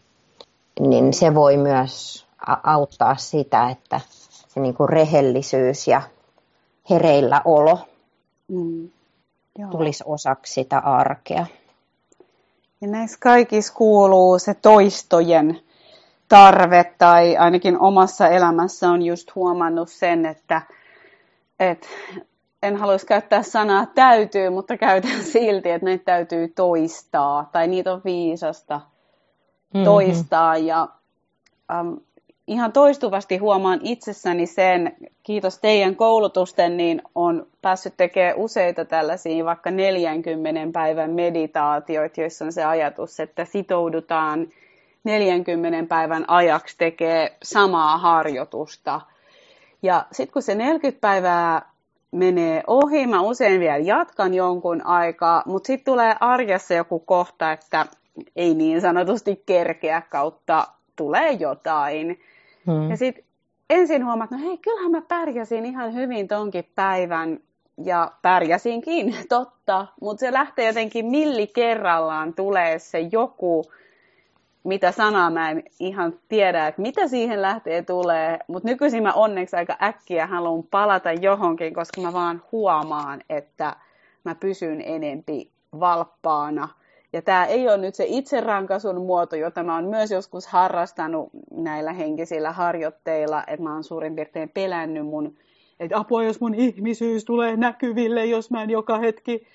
S2: Niin se voi myös auttaa sitä, että se niin kuin rehellisyys ja hereillä olo mm. tulisi osaksi sitä arkea.
S1: Ja näissä kaikissa kuuluu se toistojen tarve, tai ainakin omassa elämässä on just huomannut sen, että, että en haluaisi käyttää sanaa täytyy, mutta käytän (laughs) silti, että näitä täytyy toistaa, tai niitä on viisasta mm-hmm. toistaa, ja um, ihan toistuvasti huomaan itsessäni sen, kiitos teidän koulutusten, niin on päässyt tekemään useita tällaisia vaikka 40 päivän meditaatioita, joissa on se ajatus, että sitoudutaan 40 päivän ajaksi tekee samaa harjoitusta. Ja sitten kun se 40 päivää menee ohi, mä usein vielä jatkan jonkun aikaa, mutta sitten tulee arjessa joku kohta, että ei niin sanotusti kerkeä kautta tulee jotain. Hmm. Ja sitten ensin huomaat, no hei, kyllähän mä pärjäsin ihan hyvin tonkin päivän, ja pärjäsinkin, (laughs) totta, mutta se lähtee jotenkin milli kerrallaan tulee se joku, mitä sanaa mä en ihan tiedä, että mitä siihen lähtee tulee, mutta nykyisin mä onneksi aika äkkiä haluan palata johonkin, koska mä vaan huomaan, että mä pysyn enempi valppaana – ja tämä ei ole nyt se itserankasun muoto, jota mä oon myös joskus harrastanut näillä henkisillä harjoitteilla, että mä oon suurin piirtein pelännyt mun, että apua jos mun ihmisyys tulee näkyville, jos mä en joka hetki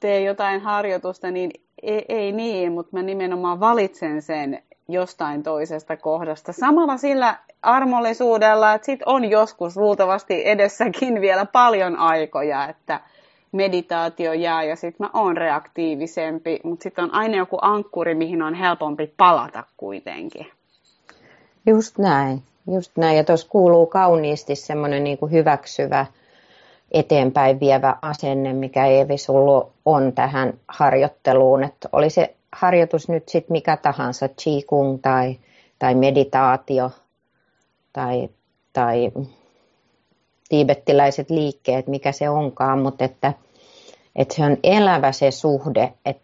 S1: tee jotain harjoitusta, niin ei, ei niin, mutta mä nimenomaan valitsen sen jostain toisesta kohdasta. Samalla sillä armollisuudella, että sit on joskus luultavasti edessäkin vielä paljon aikoja, että meditaatio jää ja sitten mä oon reaktiivisempi, mutta sitten on aina joku ankkuri, mihin on helpompi palata kuitenkin.
S2: Just näin, just näin. Ja tuossa kuuluu kauniisti semmoinen niin hyväksyvä, eteenpäin vievä asenne, mikä Eevi sulla on tähän harjoitteluun. Että oli se harjoitus nyt sitten mikä tahansa, qigong tai, tai meditaatio tai, tai tiibettiläiset liikkeet, mikä se onkaan, mutta että, että se on elävä se suhde, että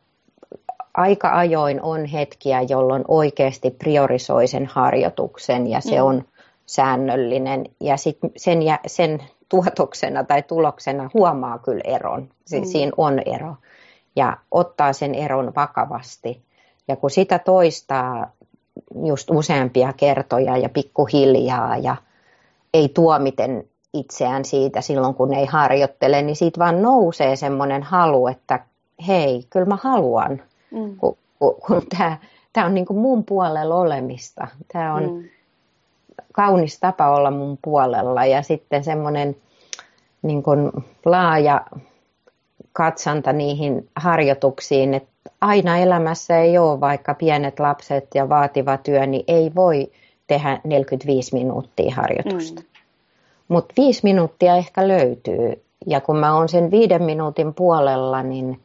S2: aika ajoin on hetkiä, jolloin oikeasti priorisoi sen harjoituksen ja se mm. on säännöllinen ja sit sen, sen tuotoksena tai tuloksena huomaa kyllä eron. Mm. Siinä on ero ja ottaa sen eron vakavasti. Ja kun sitä toistaa just useampia kertoja ja pikkuhiljaa ja ei tuomiten itseään siitä silloin, kun ei harjoittele, niin siitä vaan nousee semmoinen halu, että hei, kyllä mä haluan, mm. kun, kun, kun tämä, on niin kuin mun puolella olemista. Tämä on mm. kaunis tapa olla mun puolella ja sitten semmoinen niin kuin laaja katsanta niihin harjoituksiin, että aina elämässä ei ole vaikka pienet lapset ja vaativa työ, niin ei voi tehdä 45 minuuttia harjoitusta. Mm. Mutta viisi minuuttia ehkä löytyy. Ja kun mä oon sen viiden minuutin puolella, niin,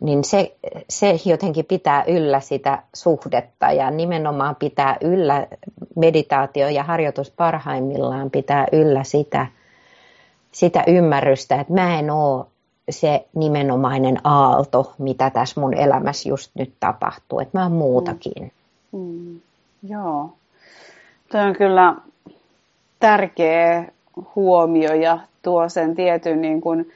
S2: niin se, se jotenkin pitää yllä sitä suhdetta ja nimenomaan pitää yllä meditaatio ja harjoitus parhaimmillaan pitää yllä sitä, sitä ymmärrystä, että mä en ole se nimenomainen aalto, mitä tässä mun elämässä just nyt tapahtuu, että mä oon muutakin. Mm.
S1: Mm. Joo. Tuo on kyllä tärkeä huomio ja tuo sen tietyn niin kuin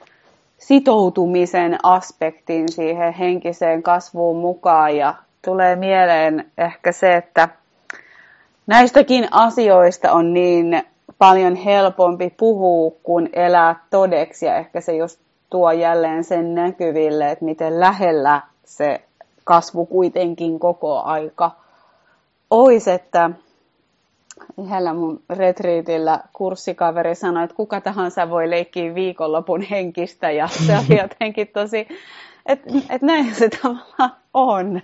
S1: sitoutumisen aspektin siihen henkiseen kasvuun mukaan. Ja tulee mieleen ehkä se, että näistäkin asioista on niin paljon helpompi puhua kuin elää todeksi. Ja ehkä se just tuo jälleen sen näkyville, että miten lähellä se kasvu kuitenkin koko aika olisi, että yhdellä mun retriitillä kurssikaveri sanoi, että kuka tahansa voi leikkiä viikonlopun henkistä ja se oli (laughs) jotenkin tosi että et näin se tavallaan on.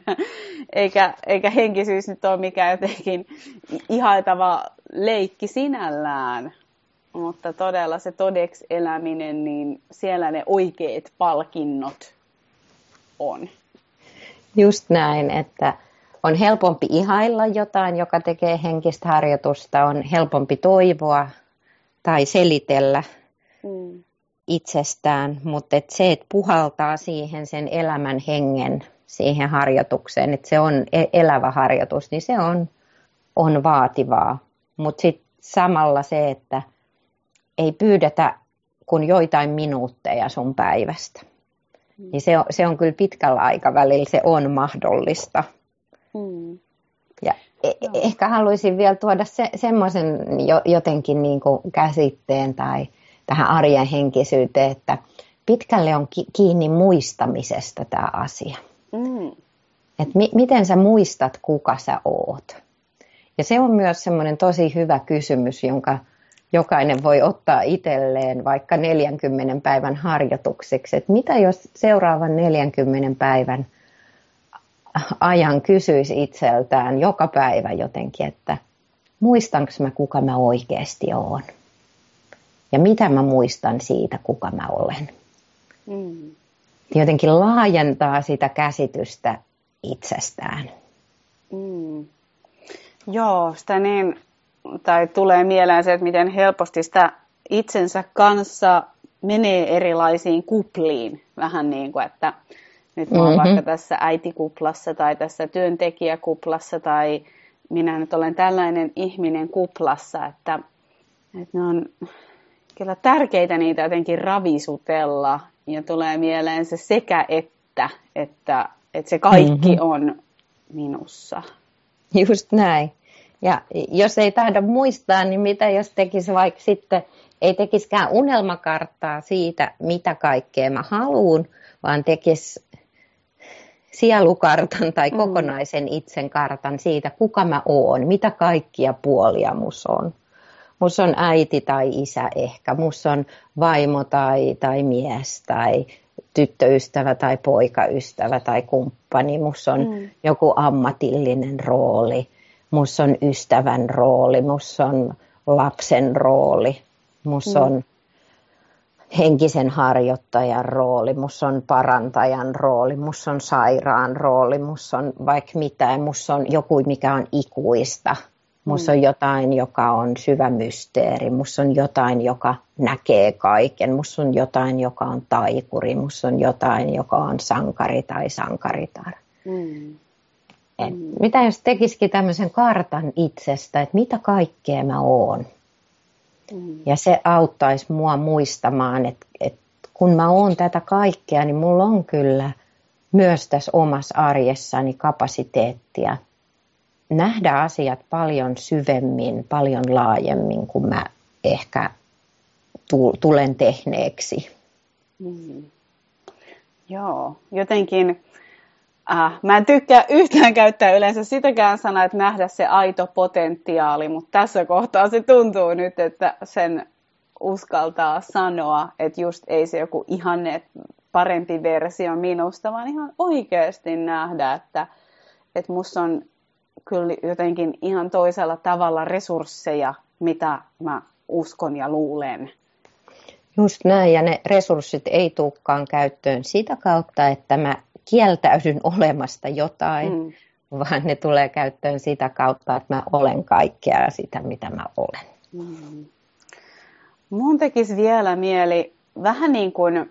S1: Eikä, eikä henkisyys nyt ole mikään jotenkin ihailtava leikki sinällään. Mutta todella se todeksi eläminen, niin siellä ne oikeat palkinnot on.
S2: Just näin, että on helpompi ihailla jotain, joka tekee henkistä harjoitusta, on helpompi toivoa tai selitellä mm. itsestään, mutta et se, että puhaltaa siihen sen elämän hengen siihen harjoitukseen, että se on e-, elävä harjoitus, niin se on, on vaativaa. Mutta sitten samalla se, että ei pyydetä kuin joitain minuutteja sun päivästä. Mm. Niin se on, se on kyllä pitkällä aikavälillä, se on mahdollista. Mm. Ja e- ehkä haluaisin vielä tuoda se, semmoisen jo, jotenkin niin kuin käsitteen tai tähän arjen henkisyyteen, että pitkälle on ki- kiinni muistamisesta tämä asia. Mm. Et mi- miten sä muistat, kuka sä oot? Ja se on myös semmoinen tosi hyvä kysymys, jonka jokainen voi ottaa itselleen vaikka 40 päivän harjoitukseksi. Että mitä jos seuraavan 40 päivän ajan kysyisi itseltään joka päivä jotenkin, että muistanko mä kuka mä oikeasti oon? Ja mitä mä muistan siitä, kuka mä olen? Mm. Jotenkin laajentaa sitä käsitystä itsestään. Mm.
S1: Joo, sitä niin, tai tulee mieleen se, että miten helposti sitä itsensä kanssa menee erilaisiin kupliin. Vähän niin kuin, että nyt mä oon mm-hmm. vaikka tässä äitikuplassa tai tässä työntekijäkuplassa tai minä nyt olen tällainen ihminen kuplassa, että, että ne on kyllä tärkeitä niitä jotenkin ravisutella ja tulee mieleen se sekä että, että, että se kaikki mm-hmm. on minussa.
S2: Just näin. Ja jos ei tahdo muistaa, niin mitä jos tekisi vaikka sitten, ei tekisikään unelmakarttaa siitä, mitä kaikkea mä haluan, vaan tekisi sielukartan tai mm. kokonaisen itsen kartan siitä, kuka mä oon, mitä kaikkia puolia mus on. Mus on äiti tai isä ehkä, mus on vaimo tai, tai mies tai tyttöystävä tai poikaystävä tai kumppani, mus on mm. joku ammatillinen rooli, mus on ystävän rooli, mus on lapsen rooli, mus mm. on henkisen harjoittajan rooli, mus on parantajan rooli, mus on sairaan rooli, mus on vaikka mitä, mus on joku, mikä on ikuista. Mus on mm. jotain, joka on syvä mysteeri, mus on jotain, joka näkee kaiken, mus on jotain, joka on taikuri, mus on jotain, joka on sankari tai sankaritar. Mm. Et, mitä jos tekisikin tämmöisen kartan itsestä, että mitä kaikkea mä oon? Mm. Ja se auttaisi mua muistamaan, että, että kun mä oon tätä kaikkea, niin mulla on kyllä myös tässä omassa arjessani kapasiteettia nähdä asiat paljon syvemmin, paljon laajemmin kuin mä ehkä tulen tehneeksi. Mm.
S1: Joo, jotenkin Äh, mä en tykkää yhtään käyttää yleensä sitäkään sanaa, että nähdä se aito potentiaali, mutta tässä kohtaa se tuntuu nyt, että sen uskaltaa sanoa, että just ei se joku ihanne parempi versio minusta, vaan ihan oikeasti nähdä, että, että musta on kyllä jotenkin ihan toisella tavalla resursseja, mitä mä uskon ja luulen.
S2: Just näin, ja ne resurssit ei tulekaan käyttöön sitä kautta, että mä kieltäydyn (laughs) olemasta jotain, mm. vaan ne tulee käyttöön sitä kautta, että mä olen kaikkea sitä, mitä mä olen. Mm.
S1: Mun tekisi vielä mieli vähän niin kuin,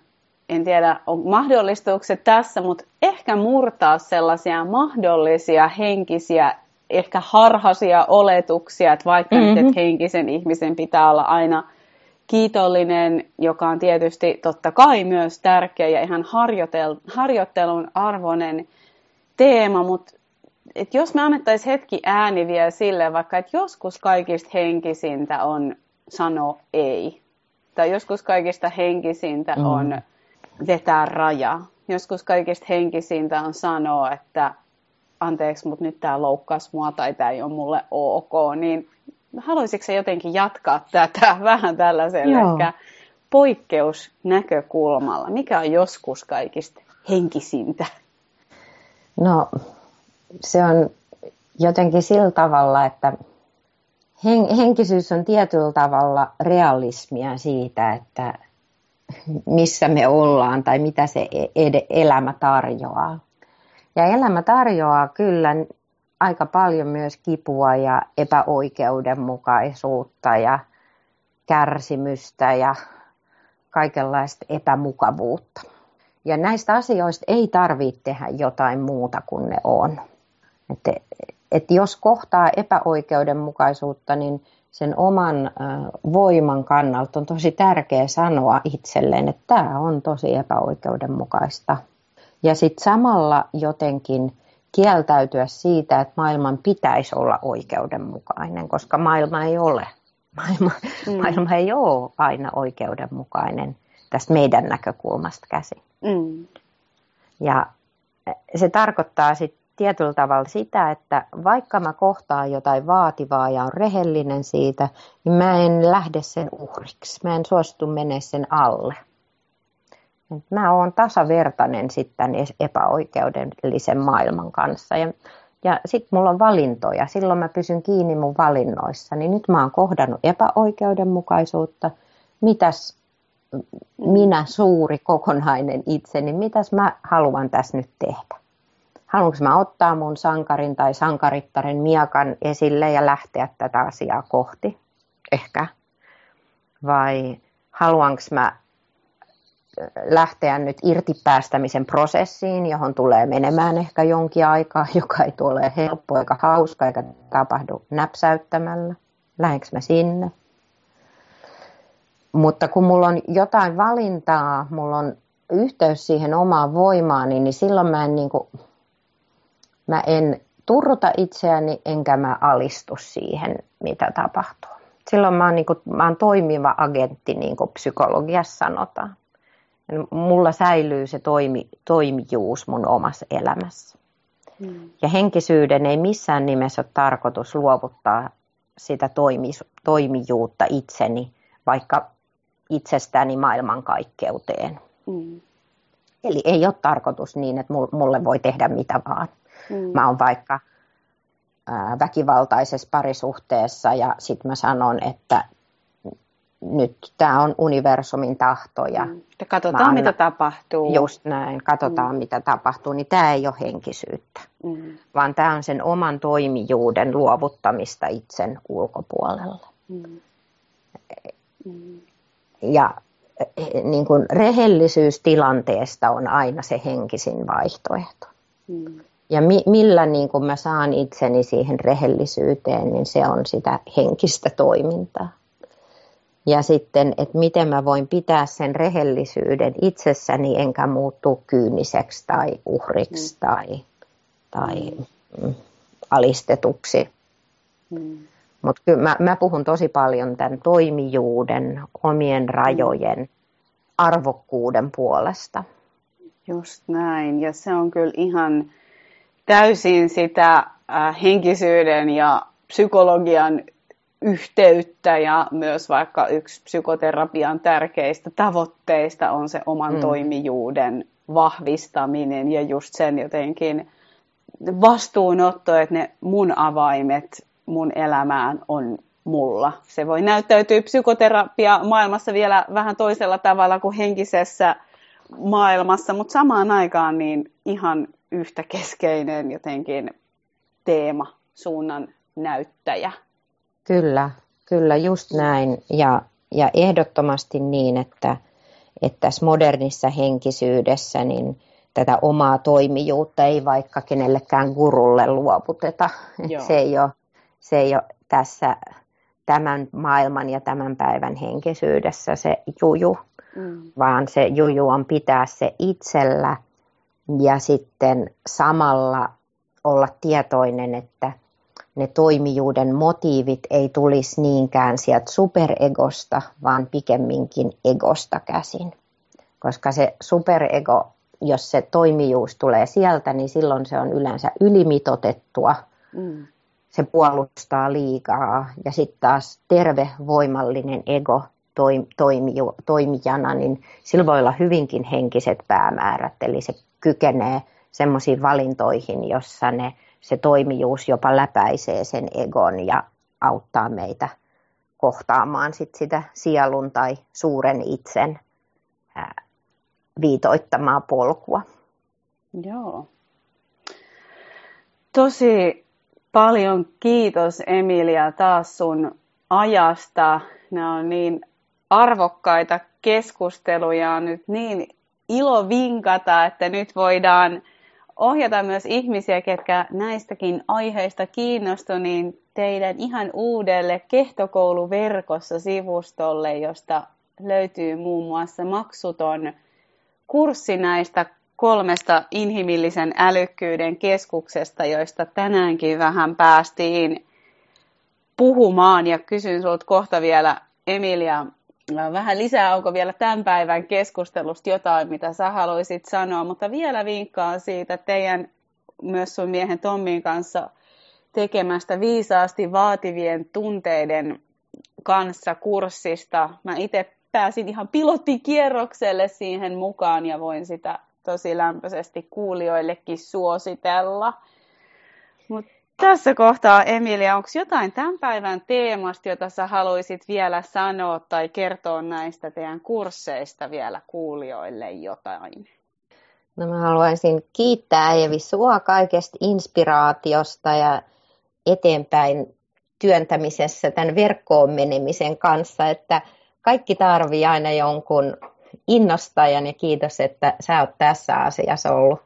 S1: en tiedä, on mahdollistuuko se tässä, mutta ehkä murtaa sellaisia mahdollisia henkisiä, ehkä harhaisia oletuksia, että vaikka mm-hmm. nyt, että henkisen ihmisen pitää olla aina kiitollinen, joka on tietysti totta kai myös tärkeä ja ihan harjoitel, harjoittelun arvoinen teema, mutta et jos me annettaisiin hetki ääni vielä sille, vaikka että joskus kaikista henkisintä on sano ei. Tai joskus kaikista henkisintä mm. on vetää raja. Joskus kaikista henkisintä on sanoa, että anteeksi, mutta nyt tämä loukkaisi mua tai tämä ei ole mulle ok. Niin haluaisitko jotenkin jatkaa tätä (laughs) vähän tällaisella Joo. ehkä poikkeusnäkökulmalla? Mikä on joskus kaikista henkisintä?
S2: No se on jotenkin sillä tavalla, että henkisyys on tietyllä tavalla realismia siitä, että missä me ollaan tai mitä se e-, elämä tarjoaa. Ja elämä tarjoaa kyllä aika paljon myös kipua ja epäoikeudenmukaisuutta ja kärsimystä ja kaikenlaista epämukavuutta. Ja näistä asioista ei tarvitse tehdä jotain muuta kuin ne on. Että et jos kohtaa epäoikeudenmukaisuutta, niin sen oman voiman kannalta on tosi tärkeää sanoa itselleen, että tämä on tosi epäoikeudenmukaista. Ja sitten samalla jotenkin kieltäytyä siitä, että maailman pitäisi olla oikeudenmukainen, koska maailma ei ole. Maailma, mm. maailma ei ole aina oikeudenmukainen tästä meidän näkökulmasta käsin. Mm. Ja se tarkoittaa sitten tietyllä tavalla sitä, että vaikka mä kohtaan jotain vaativaa ja on rehellinen siitä, niin mä en lähde sen uhriksi. Mä en suostu mene sen alle. Mä oon tasavertainen sitten epäoikeudellisen maailman kanssa. Ja, ja sitten mulla on valintoja. Silloin mä pysyn kiinni mun valinnoissa. Niin nyt mä oon kohdannut epäoikeudenmukaisuutta. Mitäs minä suuri kokonainen itseni, mitäs mä haluan tässä nyt tehdä? haluanko mä ottaa mun sankarin tai sankarittaren miakan esille ja lähteä tätä asiaa kohti, ehkä. Vai haluanko mä lähteä nyt irtipäästämisen prosessiin, johon tulee menemään ehkä jonkin aikaa, (laughs) joka ei tule helppo eikä hauska eikä tapahdu näpsäyttämällä. Lähdenkö mä sinne? Mutta kun mulla on jotain valintaa, mulla on yhteys siihen omaan voimaani, niin silloin mä en niin kuin mä en turruta itseäni enkä mä alistu siihen, mitä tapahtuu. Silloin mä oon, niin kuin, mä oon toimiva agentti, niin kuin psykologiassa sanotaan. Mulla säilyy se toimi, toimijuus mun omassa elämässä. Mm. Ja henkisyyden ei missään nimessä ole tarkoitus luovuttaa sitä toimi, toimijuutta itseni, vaikka itsestäni maailmankaikkeuteen. Mm. Eli ei ole tarkoitus niin, että mulle voi tehdä mitä vaan. Mm. Mä oon vaikka väkivaltaisessa parisuhteessa ja sitten mä sanon, että nyt tämä on universumin tahto. Ja mm.
S1: katsotaan, anna, mitä tapahtuu.
S2: Just näin, katsotaan, mm. mitä tapahtuu. Niin tämä ei ole henkisyyttä, mm. vaan tämä on sen oman toimijuuden luovuttamista itsen ulkopuolella. Mm. Mm. Ja eh, niin kuin rehellisyys tilanteesta on aina se henkisin vaihtoehto. Mm ja mi, millä niin kun mä saan itseni siihen rehellisyyteen, niin se on sitä henkistä toimintaa. Ja sitten, että miten mä voin pitää sen rehellisyyden itsessäni, enkä muuttu kyyniseksi tai uhriksi mm. tai, tai mm, alistetuksi. Mm. Mutta kyllä mä, mä puhun tosi paljon tämän toimijuuden, omien rajojen, mm. arvokkuuden puolesta.
S1: Just näin. Ja se on kyllä ihan täysin sitä äh, henkisyyden ja psykologian yhteyttä ja myös vaikka yksi psykoterapian tärkeistä tavoitteista on se oman mm. toimijuuden vahvistaminen ja just sen jotenkin vastuunotto, että ne mun avaimet mun elämään on mulla. Se voi näyttäytyä psykoterapia maailmassa vielä vähän toisella tavalla kuin henkisessä maailmassa, mutta samaan aikaan niin ihan yhtä keskeinen jotenkin teema, suunnan näyttäjä.
S2: Kyllä, kyllä just näin. Ja, ja ehdottomasti niin, että, että tässä modernissa henkisyydessä niin tätä omaa toimijuutta ei vaikka kenellekään gurulle luovuteta. Se ei, ole, se ei ole tässä tämän maailman ja tämän päivän henkisyydessä se juju, mm. vaan se juju on pitää se itsellä – ja sitten samalla olla tietoinen, että ne toimijuuden motiivit ei tulisi niinkään sieltä superegosta, vaan pikemminkin egosta käsin. Koska se superego, jos se toimijuus tulee sieltä, niin silloin se on yleensä ylimitotettua. Mm. Se puolustaa liikaa ja sitten taas terve, voimallinen ego toimijana, niin sillä voi olla hyvinkin henkiset päämäärät, eli se kykenee semmoisiin valintoihin, jossa ne, se toimijuus jopa läpäisee sen egon ja auttaa meitä kohtaamaan sit sitä sielun tai suuren itsen viitoittamaa polkua.
S1: Joo. Tosi paljon kiitos Emilia taas sun ajasta. Nämä on niin arvokkaita keskusteluja, on nyt niin ilo vinkata, että nyt voidaan ohjata myös ihmisiä, ketkä näistäkin aiheista kiinnostu, niin teidän ihan uudelle Kehtokouluverkossa sivustolle, josta löytyy muun muassa maksuton kurssi näistä kolmesta inhimillisen älykkyyden keskuksesta, joista tänäänkin vähän päästiin puhumaan. Ja kysyn sinulta kohta vielä, Emilia, vähän lisää, onko vielä tämän päivän keskustelusta jotain, mitä sä haluaisit sanoa, mutta vielä vinkkaan siitä teidän myös sun miehen Tommin kanssa tekemästä viisaasti vaativien tunteiden kanssa kurssista. Mä itse pääsin ihan pilottikierrokselle siihen mukaan ja voin sitä tosi lämpöisesti kuulijoillekin suositella. Tässä kohtaa, Emilia, onko jotain tämän päivän teemasta, jota sä haluaisit vielä sanoa tai kertoa näistä teidän kursseista vielä kuulijoille jotain?
S2: No mä haluaisin kiittää Eevi sua kaikesta inspiraatiosta ja eteenpäin työntämisessä tämän verkkoon menemisen kanssa, että kaikki tarvii aina jonkun innostajan ja kiitos, että sä oot tässä asiassa ollut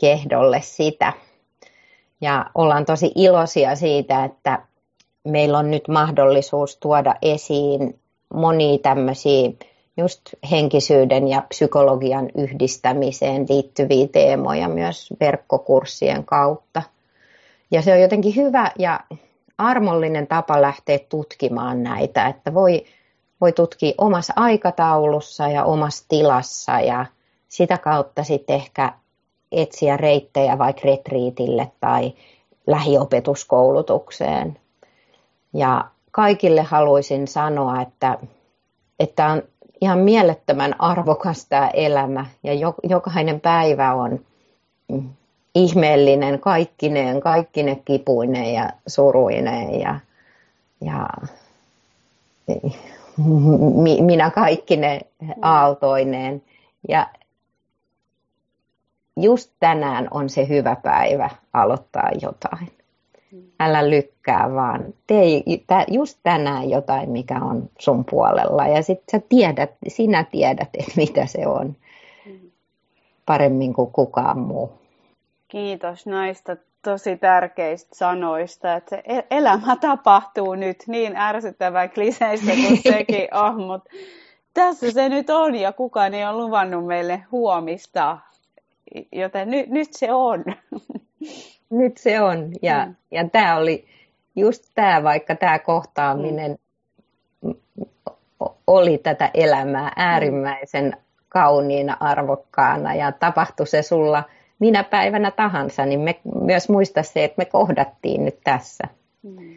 S2: kehdolle sitä. Ja ollaan tosi iloisia siitä, että meillä on nyt mahdollisuus tuoda esiin monia tämmöisiä just henkisyyden ja psykologian yhdistämiseen liittyviä teemoja myös verkkokurssien kautta. Ja se on jotenkin hyvä ja armollinen tapa lähteä tutkimaan näitä, että voi, voi tutkia omassa aikataulussa ja omassa tilassa ja sitä kautta sitten ehkä etsiä reittejä vaikka retriitille tai lähiopetuskoulutukseen. Ja kaikille haluaisin sanoa, että, että on ihan mielettömän arvokas tämä elämä ja jokainen päivä on ihmeellinen kaikkineen, kaikkine kipuineen ja suruineen ja, ja minä kaikkine aaltoineen. Ja just tänään on se hyvä päivä aloittaa jotain. Älä lykkää, vaan tee just tänään jotain, mikä on sun puolella. Ja sitten sä tiedät, sinä tiedät, että mitä se on paremmin kuin kukaan muu.
S1: Kiitos näistä tosi tärkeistä sanoista, että se e-, elämä tapahtuu nyt niin ärsyttävän kliseistä kuin (laughs) sekin on, mutta tässä se nyt on ja kukaan ei ole luvannut meille huomista, joten nyt, nyt se on. (laughs)
S2: Nyt se on ja, mm. ja tämä oli just tämä, vaikka tämä kohtaaminen mm. oli tätä elämää äärimmäisen kauniina, arvokkaana ja tapahtui se sulla – minä päivänä tahansa, niin me myös muista se, että me kohdattiin nyt tässä mm.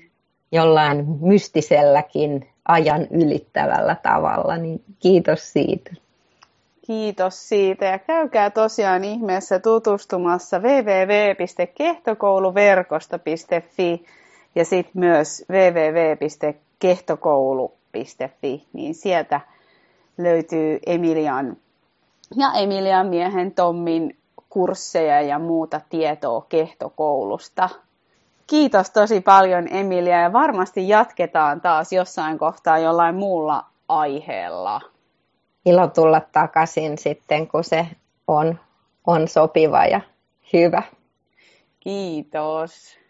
S2: jollain mystiselläkin ajan ylittävällä tavalla, niin kiitos siitä.
S1: Kiitos siitä ja käykää tosiaan ihmeessä tutustumassa www.kehtokouluverkosto.fi ja sitten myös www.kehtokoulu.fi, niin sieltä löytyy Emilian ja Emilian miehen Tommin kursseja ja muuta tietoa kehtokoulusta. Kiitos tosi paljon Emilia ja varmasti jatketaan taas jossain kohtaa jollain muulla aiheella.
S2: Ilo tulla takaisin sitten, kun se on, on sopiva ja hyvä.
S1: Kiitos.